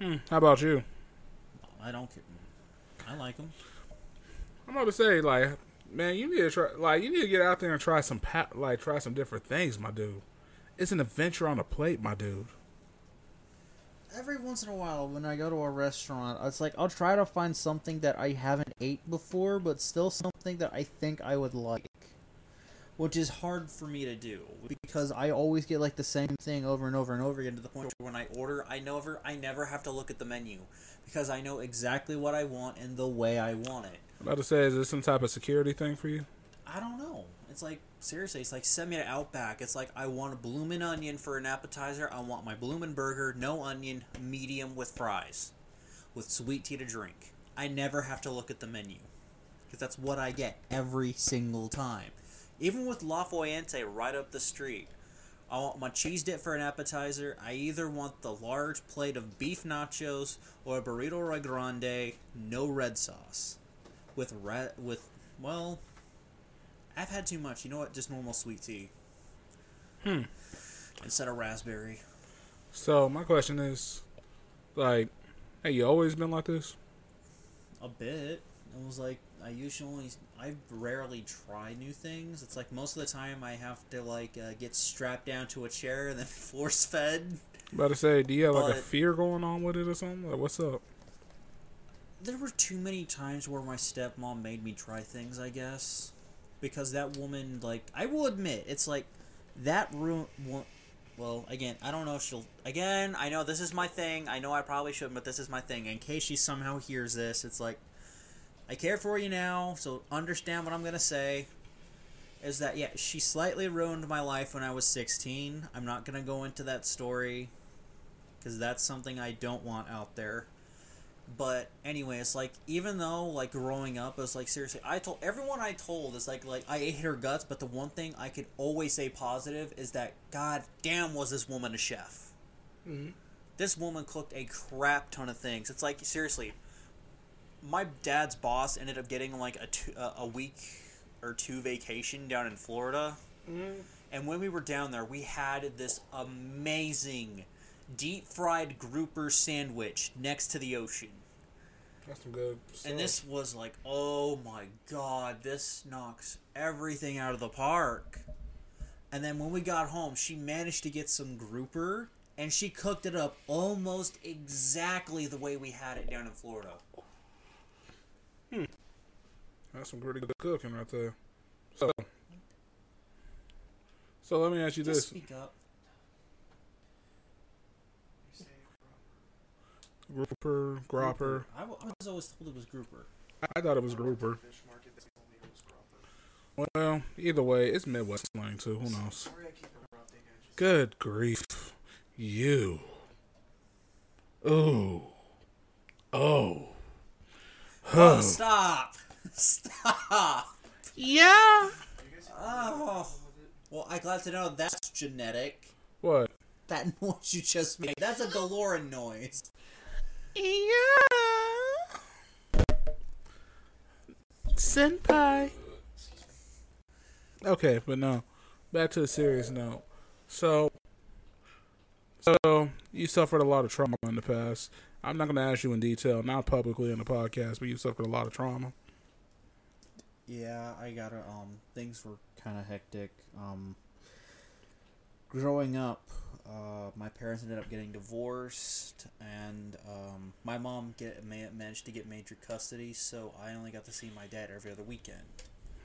Hmm, how about you? I don't care. I like them. I'm about to say, like, man, you need to try, like, you need to get out there and try some, pa- like, try some different things, my dude. It's an adventure on a plate, my dude. Every once in a while, when I go to a restaurant, it's like I'll try to find something that I haven't ate before, but still something that I think I would like. Which is hard for me to do because I always get like the same thing over and over and over again to the point where when I order, I never, I never have to look at the menu because I know exactly what I want and the way I want it. I'm about to say, is this some type of security thing for you? I don't know. It's like seriously, it's like send me to Outback. It's like I want a bloomin' onion for an appetizer. I want my bloomin' burger, no onion, medium with fries, with sweet tea to drink. I never have to look at the menu because that's what I get every single time. Even with La Fuente right up the street, I want my cheese dip for an appetizer. I either want the large plate of beef nachos or a burrito re grande, no red sauce, with red with well. I've had too much. You know what? Just normal sweet tea. Hmm. Instead of raspberry. So my question is, like, hey, you always been like this? A bit. It was like I usually I rarely try new things. It's like most of the time I have to like uh, get strapped down to a chair and then force fed. About to say, do you have like a fear going on with it or something? Like, what's up? There were too many times where my stepmom made me try things. I guess because that woman like I will admit it's like that room. Well, again, I don't know if she'll. Again, I know this is my thing. I know I probably shouldn't, but this is my thing. In case she somehow hears this, it's like I care for you now, so understand what I'm gonna say. Is that yeah? She slightly ruined my life when I was 16. I'm not gonna go into that story because that's something I don't want out there. But anyway, it's like even though like growing up, it's like seriously, I told everyone I told is like like I ate her guts. But the one thing I could always say positive is that God damn was this woman a chef. Mhm. This woman cooked a crap ton of things. It's like seriously, my dad's boss ended up getting like a two, uh, a week or two vacation down in Florida. And when we were down there, we had this amazing deep fried grouper sandwich next to the ocean. That's some good. And this was like, oh my god, this knocks everything out of the park. And then when we got home, she managed to get some grouper and she cooked it up almost exactly the way we had it down in Florida. That's some pretty good cooking right there. So, so let me ask you Just this: speak up. grouper, gropper. I, was always told it was grouper. I thought it was grouper. Fish market, they told me it was grouper. Well, either way, it's Midwest slang too. Who knows? Sorry I keep interrupting. I just Good grief, you. Oh, oh, Oh, stop! Stop! yeah. you guys have Oh. a problem with it? Well, I'm glad to know that's genetic. What? That noise you just made. That's a DeLorean noise. Yeah. Senpai. Okay, but no. Back to the serious note. So, so you suffered a lot of trauma in the past. I'm not going to ask you in detail, not publicly in the podcast, but you suffered a lot of trauma. Yeah, I gotta. Um, things were kind of hectic. Um, growing up, uh, my parents ended up getting divorced, and um, my mom get managed to get major custody, so I only got to see my dad every other weekend.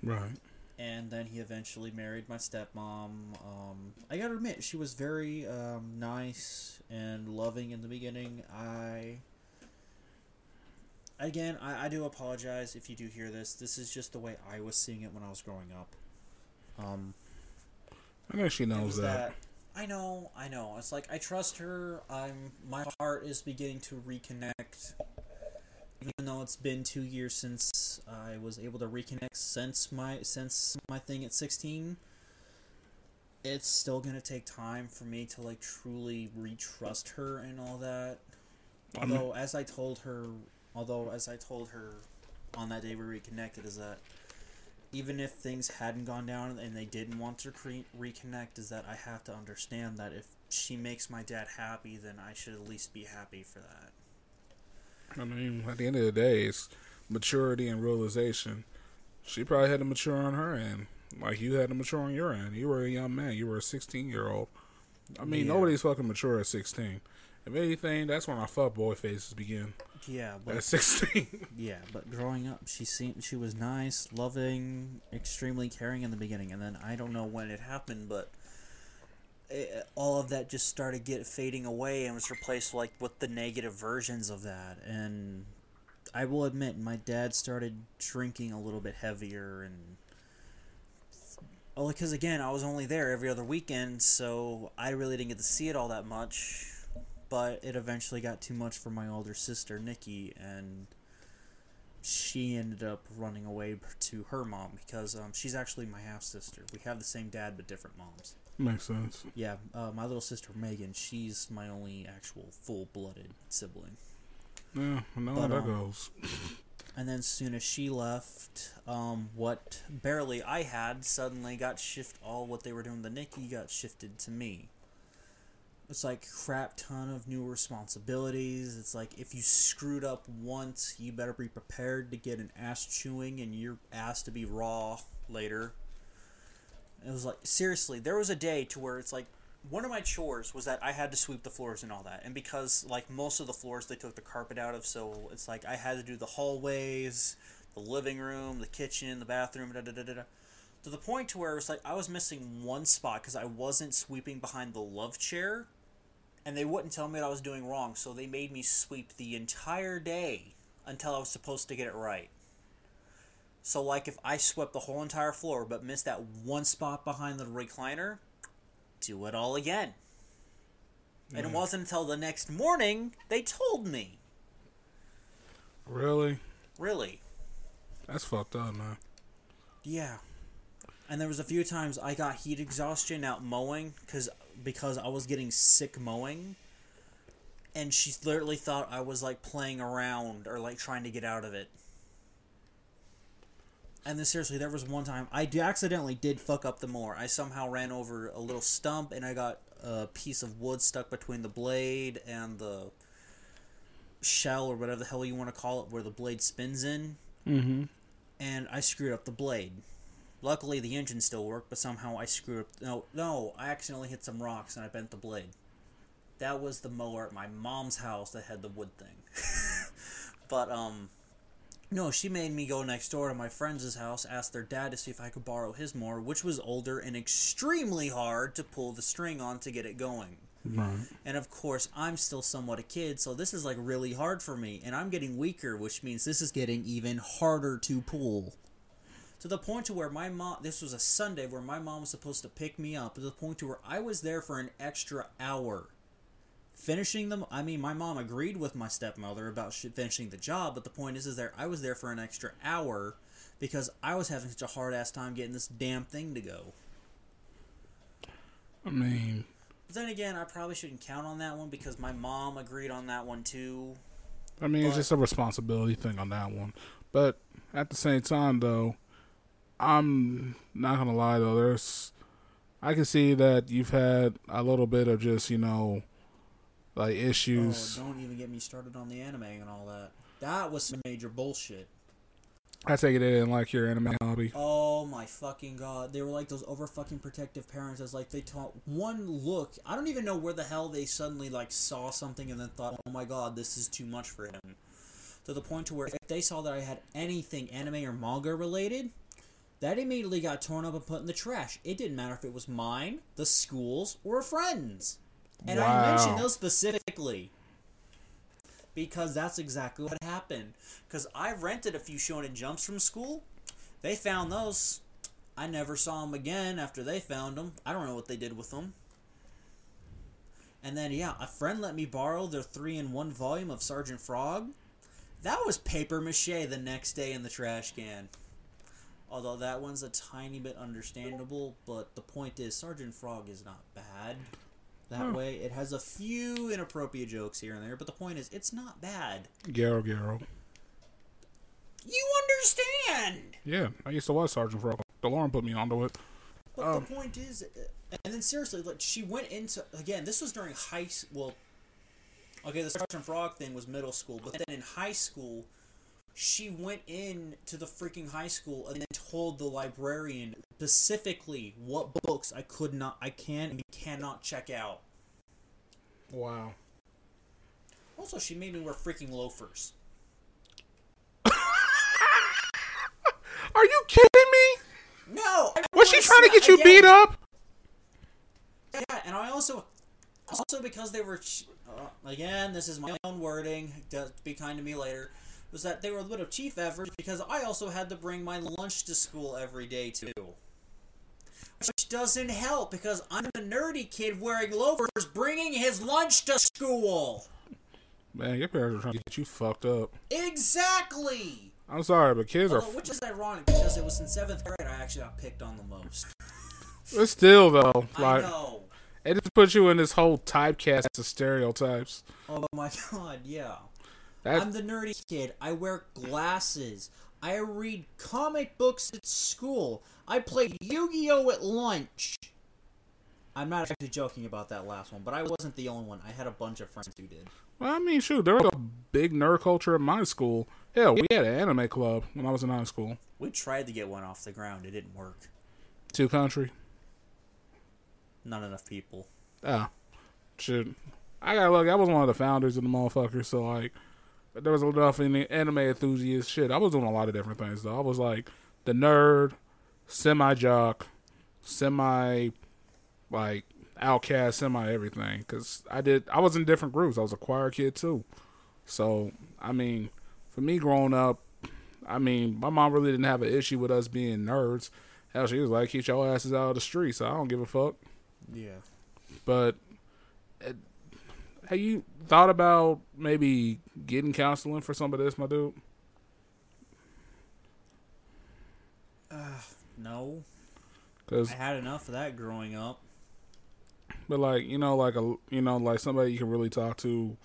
Right. And then he eventually married my stepmom. Um, I gotta admit, she was very um, nice and loving in the beginning. I again, I, I do apologize if you do hear this. This is just the way I was seeing it when I was growing up. Um, I know she knows that. that. I know, I know. It's like I trust her. I'm. My heart is beginning to reconnect. Even though it's been two years since I was able to reconnect since my since my thing at sixteen, it's still gonna take time for me to like truly retrust her and all that. I mean- Although, as I told her, although as I told her on that day we reconnected, is that even if things hadn't gone down and they didn't want to reconnect, is that I have to understand that if she makes my dad happy, then I should at least be happy for that. I mean, at the end of the day, it's maturity and realization. She probably had to mature on her end, like you had to mature on your end. You were a young man. You were a 16 year old. I mean, Yeah. nobody's fucking mature at 16. If anything, that's when our fuck boy phases begin. Yeah, but At 16. yeah, but growing up, she seemed she was nice, loving, extremely caring in the beginning, and then I don't know when it happened, but it, all of that just started get fading away and was replaced like with the negative versions of that. And I will admit, my dad started drinking a little bit heavier and. Oh, because again, I was only there every other weekend, so I really didn't get to see it all that much. But it eventually got too much for my older sister, Nikki, and she ended up running away to her mom because um, she's actually my half sister. We have the same dad but different moms. Makes sense. Yeah, uh, my little sister Megan, she's my only actual full blooded sibling. Yeah, I know how But, that um, goes. And then as soon as she left, um, what barely I had suddenly got shift. All what they were doing to Nikki got shifted to me. It's like crap ton of new responsibilities. It's like if you screwed up once, you better be prepared to get an ass chewing and your ass to be raw later. It was like seriously, there was a day to where it's like one of my chores was that I had to sweep the floors and all that. And because like most of the floors they took the carpet out of, so it's like I had to do the hallways, the living room, the kitchen, the bathroom, da da da da. To the point to where it was like I was missing one spot because I wasn't sweeping behind the love chair, and they wouldn't tell me what I was doing wrong, so they made me sweep the entire day until I was supposed to get it right. So like if I swept the whole entire floor but missed that one spot behind the recliner, do it all again. And it wasn't until the next morning they told me. Really? Really? That's fucked up, man. Yeah. And there was a few times I got heat exhaustion out mowing cuz because I was getting sick mowing. And she literally thought I was like playing around or like trying to get out of it. And then seriously, there was one time I accidentally did fuck up the mower. I somehow ran over a little stump and I got a piece of wood stuck between the blade and the shell or whatever the hell you want to call it where the blade spins in Mm-hmm. and I screwed up the blade. Luckily, the engine still worked, but somehow I screwed up. No, no, I accidentally hit some rocks and I bent the blade. That was the mower at my mom's house that had the wood thing. but um, no, she made me go next door to my friend's house, ask their dad to see if I could borrow his mower, which was older and extremely hard to pull the string on to get it going. Right. And of course, I'm still somewhat a kid, so this is like really hard for me. And I'm getting weaker, which means this is getting even harder to pull. To the point to where my mom, this was a Sunday where my mom was supposed to pick me up, to the point to where I was there for an extra hour. Finishing them, I mean, my mom agreed with my stepmother about sh- finishing the job, but the point is, is there I was there for an extra hour because I was having such a hard ass time getting this damn thing to go. I mean, But then again, I probably shouldn't count on that one because my mom agreed on that one too. I mean, it's just a responsibility thing on that one. But at the same time, though, I'm not gonna lie though. There's, I can see that you've had a little bit of just you know, like issues. Oh, don't even get me started on the anime and all that. That was some major bullshit. I take it they didn't like your anime hobby. Oh my fucking god. They were like those over fucking protective parents as like they taught one look. I don't even know where the hell they suddenly like saw something and then thought, "Oh my god, this is too much for him." To the point to where if they saw that I had anything anime or manga related, that immediately got torn up and put in the trash. It didn't matter if it was mine, the school's, or a friend's. And I mentioned those specifically because that's exactly what happened. Because I rented a few Shonen Jumps from school. They found those. I never saw them again after they found them. I don't know what they did with them. And then, yeah, a friend let me borrow their three in one volume of Sergeant Frog. That was paper mache the next day in the trash can. Although that one's a tiny bit understandable, but the point is, Sergeant Frog is not bad. That Hmm. way, it has a few inappropriate jokes here and there, but the point is, it's not bad. Garo Garo. You understand! Yeah, I used to watch Sergeant Frog. DeLorean put me onto it. But Um, the point is, and then seriously, like she went into again. This was during high well, okay, the Sergeant Frog thing was middle school, but then in high school, she went in to the freaking high school and then told the librarian specifically what books I could not, I can and cannot check out. Wow. Also, she made me wear freaking loafers. Are you kidding me? No, I Was she trying to get you again, beat up? Yeah, and I also, also because they were, uh, again, this is my own wording. Be kind to me later. Was that they were a bit of chief efforts because I also had to bring my lunch to school every day too, which doesn't help because I'm a nerdy kid wearing loafers, bringing his lunch to school. Man, your parents are trying to get you fucked up. Exactly. I'm sorry, but kids are. Which is ironic because it was in seventh grade I actually got picked on the most. But still, though, I like know. it just puts you in this whole typecast of stereotypes. Oh my god, yeah. That I'm the nerdy kid. I wear glasses. I read comic books at school. I played Yu-Gi-Oh at lunch. I'm not actually joking about that last one, but I wasn't the only one. I had a bunch of friends who did. well, I mean, shoot, there was a big nerd culture in my school. Hell, we had an anime club when I was in high school. We tried to get one off the ground. It didn't work. Too country. Not enough people. Ah, shit. I got lucky. I was one of the founders of the motherfuckers, so like, there was enough in the anime enthusiast shit. I was doing a lot of different things though. I was like the nerd, semi jock, semi like outcast, semi everything. Because I did. I was in different groups. I was a choir kid too. So I mean, for me growing up, I mean, my mom really didn't have an issue with us being nerds. Hell, she was like, "Keep your asses out of the street." So I don't give a fuck. Yeah. But uh, have you thought about maybe getting counseling for some of this, my dude? No. Because, I had enough of that growing up. but like you know, like a you know, like somebody you can really talk to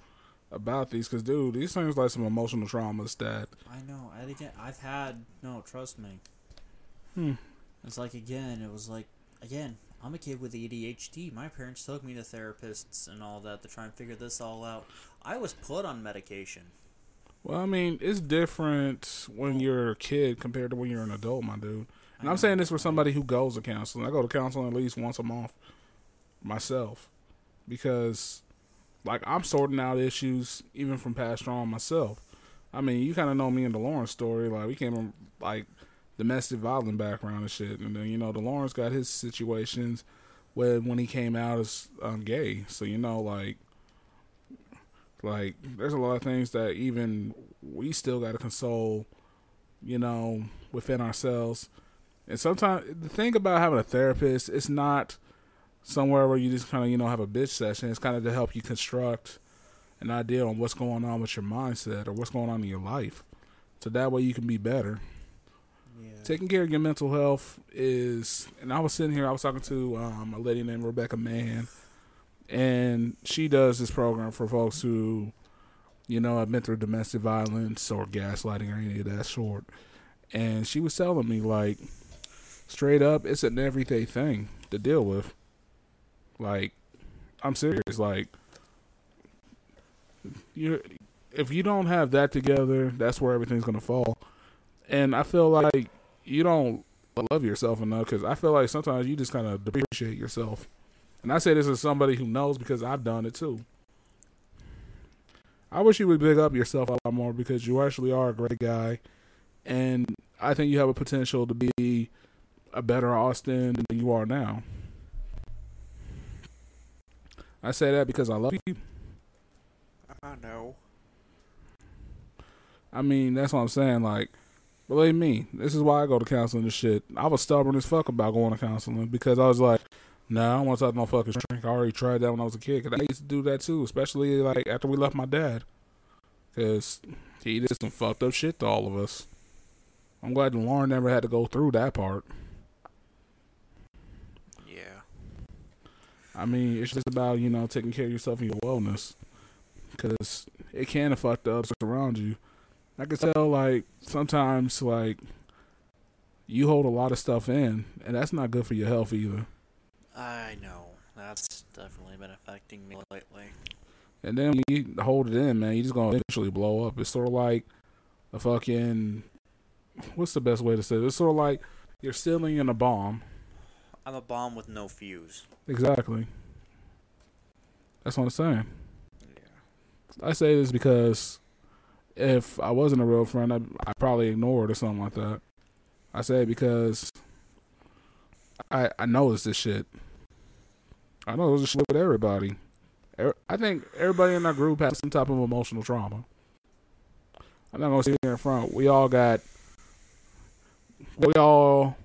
about these. Because, dude, these things like some emotional traumas that I know. I again, I've had no. Trust me. Hmm. It's like again. It was like again. I'm a kid with ADHD. My parents took me to therapists and all that to try and figure this all out. I was put on medication. Well, I mean, it's different when you're a kid compared to when you're an adult, my dude. And I'm saying this for somebody who goes to counseling. I go to counseling at least once a month myself because, like, I'm sorting out issues even from past trauma myself. I mean, you kind of know me and DeLawrence story. Like, we came from like domestic violence background and shit, and then you know, DeLawrence got his situations when when he came out as um, gay. So you know, like like there's a lot of things that even we still got to console you know within ourselves. And sometimes the thing about having a therapist it's not somewhere where you just kind of you know have a bitch session. It's kind of to help you construct an idea on what's going on with your mindset or what's going on in your life. So that way you can be better Yeah. taking care of your mental health is and i was sitting here i was talking to um, a lady named rebecca mann and she does this program for folks who you know have been through domestic violence or gaslighting or any of that sort and she was telling me like straight up, it's an everyday thing to deal with. Like, I'm serious. Like, you're if you don't have that together, that's where everything's gonna fall. And I feel like you don't love yourself enough because I feel like sometimes you just kind of depreciate yourself. And I say this as somebody who knows because I've done it too. I wish you would big up yourself a lot more because you actually are a great guy, and I think you have a potential to be a better Austin than you are now. I say that because I love you. I know. I mean, that's what I'm saying. Like, believe me, this is why I go to counseling and shit. I was stubborn as fuck about going to counseling because I was like, nah, I don't want to talk no fucking drink. I already tried that when I was a kid. Cause I used to do that too, especially like after we left my dad. Cause he did some fucked up shit to all of us. I'm glad Lauren never had to go through that part. Yeah. I mean, it's just about, you know, taking care of yourself and your wellness. Because it can affect the others around you. I can tell, like, sometimes, like, you hold a lot of stuff in, and that's not good for your health either. I know. That's definitely been affecting me lately. And then when you hold it in, man, you're just to eventually blow up. It's sort of like a fucking. What's the best way to say it? It's sort of like you're sealing in a bomb. I'm a bomb with no fuse. Exactly. That's what I'm saying. Yeah. I say this because if I wasn't a real friend, I'd, I'd probably ignore it or something like that. I say because I I notice this shit. I know this shit with everybody. Er- I think everybody in our group has some type of emotional trauma. I'm not gonna sit here in front. We all got. We all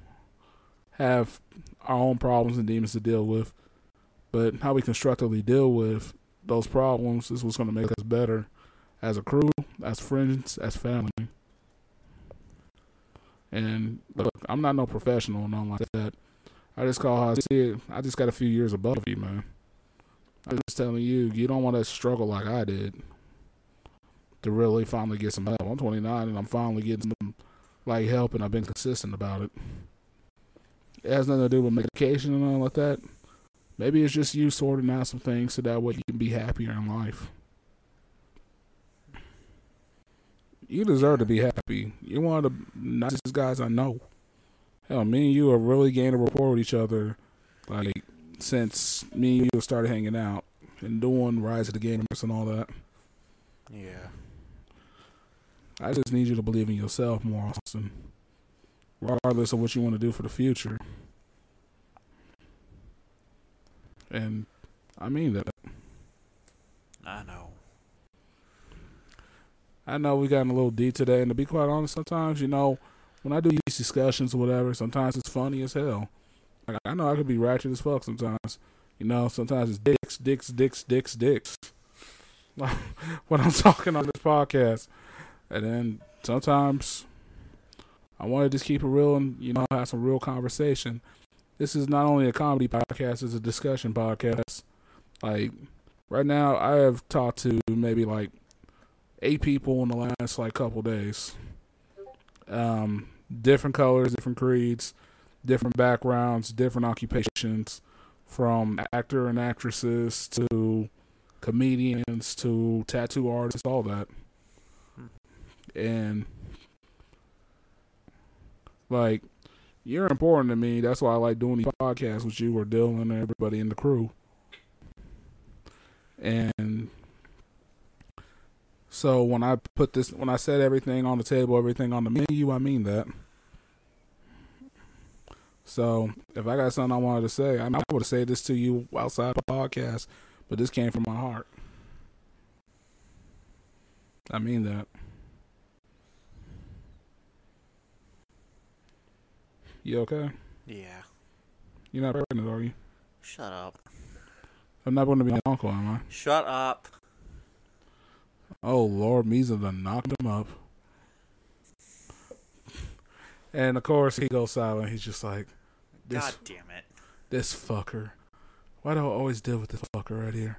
have our own problems and demons to deal with, but how we constructively deal with those problems is what's gonna make us better as a crew, as friends, as family. And look, I'm not no professional or nothing like that. I just call how I see it. I just got a few years above you, man. I'm just telling you, you don't want to struggle like I did to really finally get some help. I'm 29 and I'm finally getting some like help, and I've been consistent about it. It has nothing to do with medication and all like that. Maybe it's just you sorting out some things so that way you can be happier in life. You deserve to be happy. You're one of the nicest guys I know. Hell, me and you have really gained a rapport with each other, like since me and you started hanging out and doing Rise of the Gamers and all that. Yeah. I just need you to believe in yourself more, Austin. Regardless of what you want to do for the future. And I mean that. I know. I know we got in a little deep today, and to be quite honest, sometimes, you know, when I do these discussions or whatever, sometimes it's funny as hell. Like, I know I could be ratchet as fuck sometimes. You know, sometimes it's dicks, dicks, dicks, dicks, dicks. Like when I'm talking on this podcast. And then sometimes I want to just keep it real and, you know, have some real conversation. This is not only a comedy podcast, it's a discussion podcast. Like, right now, I have talked to maybe like eight people in the last like couple days. Um, different colors, different creeds, different backgrounds, different occupations, from actor and actresses to comedians to tattoo artists, all that. And like, you're important to me. That's why I like doing these podcasts with you or Dylan and everybody in the crew. And so when I put this, when I said everything on the table, everything on the menu, I mean that. So if I got something I wanted to say, I, mean, I would have said this to you outside the podcast, but this came from my heart. I mean that. You okay? Yeah. You're not pregnant, are you? Shut up. I'm not going to be an uncle, am I? Shut up. Oh Lord, Misa done knocked him up. And of course he goes silent. He's just like, this God damn it. this fucker. Why do I always deal with this fucker right here?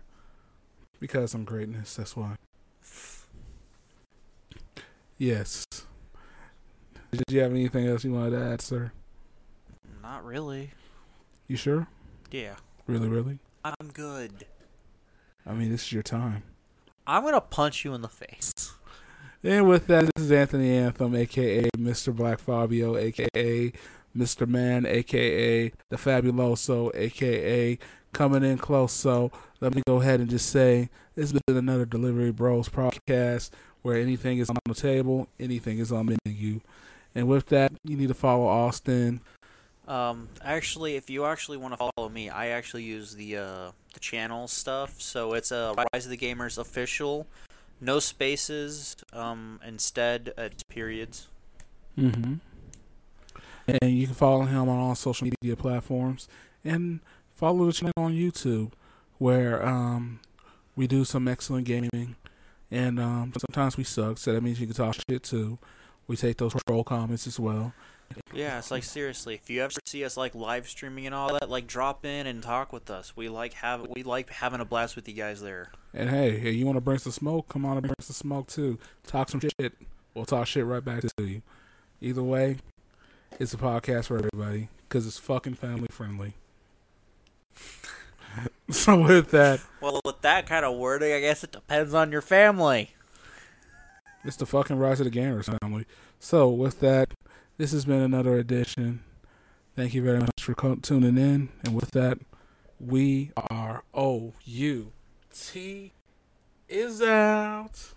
Because I'm greatness. That's why. Yes. Did you have anything else you wanted to add, sir? Not really. You sure? Yeah. Really, really? I'm good. I mean, this is your time. I'm gonna punch you in the face. And with that, this is Anthony Anthem, aka Mr. Black Fabio, aka Mr. Man, aka The Fabuloso, aka Coming In Close. So let me go ahead and just say this has been another Delivery Bros podcast where anything is on the table, anything is on the menu. And with that, you need to follow Austin. Um, actually, if you actually want to follow me, I actually use the uh, the channel stuff. So it's a uh, Rise of the Gamers official, no spaces. Um, instead, uh, it's periods. Mm-hmm. And you can follow him on all social media platforms and follow the channel on YouTube where um, we do some excellent gaming and um, sometimes we suck, so that means you can talk shit too. We take those troll comments as well. Yeah, it's like seriously, if you ever see us like live streaming and all that, like drop in and talk with us. We like have we like having a blast with you guys there. And hey, hey, you want to bring some smoke? Come on and bring some smoke too. Talk some shit. We'll talk shit right back to you. Either way, it's a podcast for everybody because it's fucking family friendly. so with that, Well, with that kind of wording, I guess it depends on your family. it's the fucking rise of the gamers family. So with that, this has been another edition. Thank you very much for tuning in, and with that, we are O U T is out.